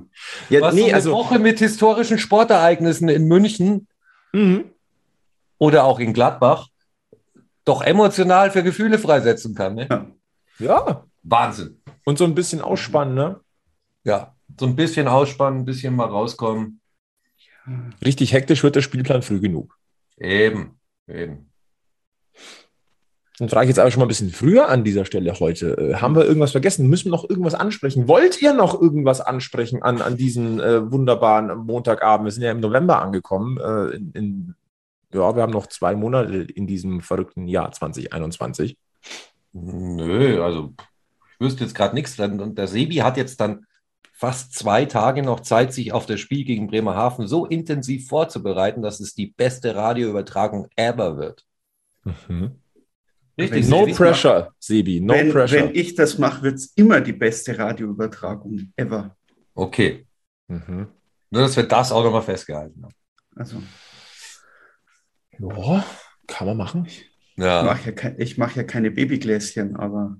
Speaker 3: ja Was nee, so eine also, Woche mit historischen Sportereignissen in München mhm. oder auch in Gladbach doch emotional für Gefühle freisetzen kann. Ne?
Speaker 2: Ja. ja.
Speaker 3: Wahnsinn.
Speaker 2: Und so ein bisschen ausspannen, ne?
Speaker 3: Ja, so ein bisschen ausspannen, ein bisschen mal rauskommen.
Speaker 2: Richtig hektisch wird der Spielplan früh genug.
Speaker 3: Eben, eben.
Speaker 2: Dann frage ich jetzt aber schon mal ein bisschen früher an dieser Stelle heute. Äh, haben wir irgendwas vergessen? Müssen wir noch irgendwas ansprechen? Wollt ihr noch irgendwas ansprechen an, an diesen äh, wunderbaren Montagabend? Wir sind ja im November angekommen. Äh, in, in, ja, wir haben noch zwei Monate in diesem verrückten Jahr 2021.
Speaker 3: Nö, also ich wüsste jetzt gerade nichts. Und der Sebi hat jetzt dann fast zwei Tage noch Zeit, sich auf das Spiel gegen Bremerhaven so intensiv vorzubereiten, dass es die beste Radioübertragung ever wird.
Speaker 2: Mhm. Richtig, no Sebi. pressure, Sebi, no
Speaker 4: wenn,
Speaker 2: pressure.
Speaker 4: Wenn ich das mache, wird es immer die beste Radioübertragung ever.
Speaker 3: Okay. Mhm. Nur, dass wir das auch nochmal festgehalten haben.
Speaker 4: Also.
Speaker 2: Ja, kann man machen.
Speaker 4: Ja. Ich mache ja, ke mach ja keine Babygläschen, aber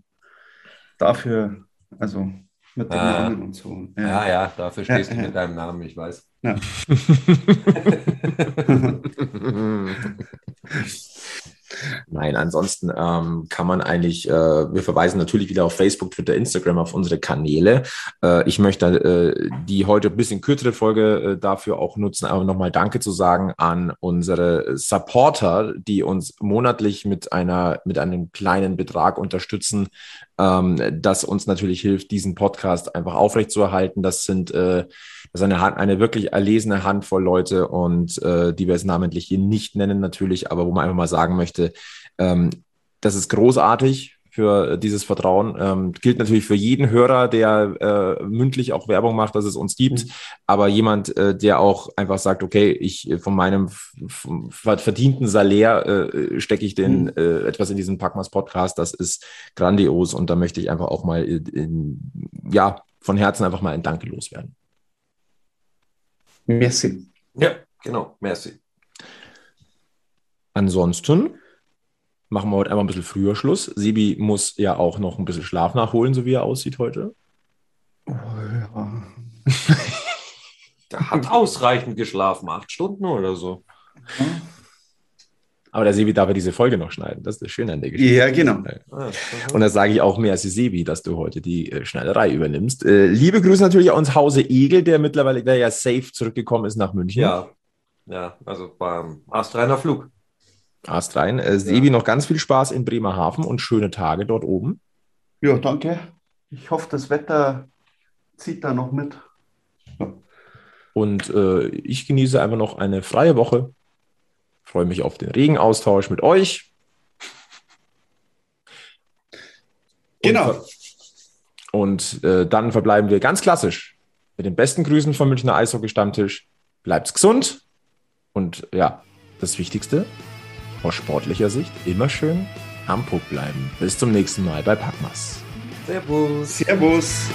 Speaker 4: dafür, also mit dem ah. Namen und so.
Speaker 3: Ja, ja, ja dafür stehst ja, du mit deinem Namen, ich weiß. Ja.
Speaker 2: Nein, ansonsten ähm, kann man eigentlich, äh, wir verweisen natürlich wieder auf Facebook, Twitter, Instagram, auf unsere Kanäle. Äh, ich möchte äh, die heute ein bisschen kürzere Folge äh, dafür auch nutzen, aber nochmal Danke zu sagen an unsere Supporter, die uns monatlich mit einer, mit einem kleinen Betrag unterstützen, ähm, das uns natürlich hilft, diesen Podcast einfach aufrechtzuerhalten. Das sind äh, das ist eine, eine wirklich erlesene Handvoll Leute und äh, die wir es namentlich hier nicht nennen natürlich, aber wo man einfach mal sagen möchte, ähm, das ist großartig für dieses Vertrauen. Ähm, gilt natürlich für jeden Hörer, der äh, mündlich auch Werbung macht, dass es uns gibt, mhm. aber jemand, äh, der auch einfach sagt, okay, ich äh, von meinem verdienten Salär äh, stecke ich den mhm. äh, etwas in diesen Packmas Podcast, das ist grandios und da möchte ich einfach auch mal in, in, ja von Herzen einfach mal ein Danke loswerden.
Speaker 4: Merci.
Speaker 3: Ja, genau, merci.
Speaker 2: Ansonsten machen wir heute einmal ein bisschen früher Schluss. Sebi muss ja auch noch ein bisschen Schlaf nachholen, so wie er aussieht heute. Oh, ja.
Speaker 3: Der hat ausreichend geschlafen, acht Stunden oder so.
Speaker 2: Mhm. Aber der Sebi darf ja diese Folge noch schneiden. Das ist das Schöne an der Geschichte.
Speaker 4: Ja, genau.
Speaker 2: Und da sage ich auch mehr als Sebi, dass du heute die äh, Schneiderei übernimmst. Äh, liebe Grüße natürlich auch ins Hause Egel, der mittlerweile der ja safe zurückgekommen ist nach München.
Speaker 3: Ja, ja also beim astreiner Flug.
Speaker 2: Astrein. Äh, Sebi, ja. noch ganz viel Spaß in Bremerhaven und schöne Tage dort oben.
Speaker 4: Ja, danke. Ich hoffe, das Wetter zieht da noch mit.
Speaker 2: Ja. Und äh, ich genieße einfach noch eine freie Woche freue mich auf den regen Austausch mit euch.
Speaker 4: Genau.
Speaker 2: Und, und äh, dann verbleiben wir ganz klassisch mit den besten Grüßen vom Münchner Eishockey-Stammtisch. Bleibt's gesund und ja, das Wichtigste aus sportlicher Sicht immer schön am Puck bleiben. Bis zum nächsten Mal bei Packmas.
Speaker 3: Servus.
Speaker 4: Servus.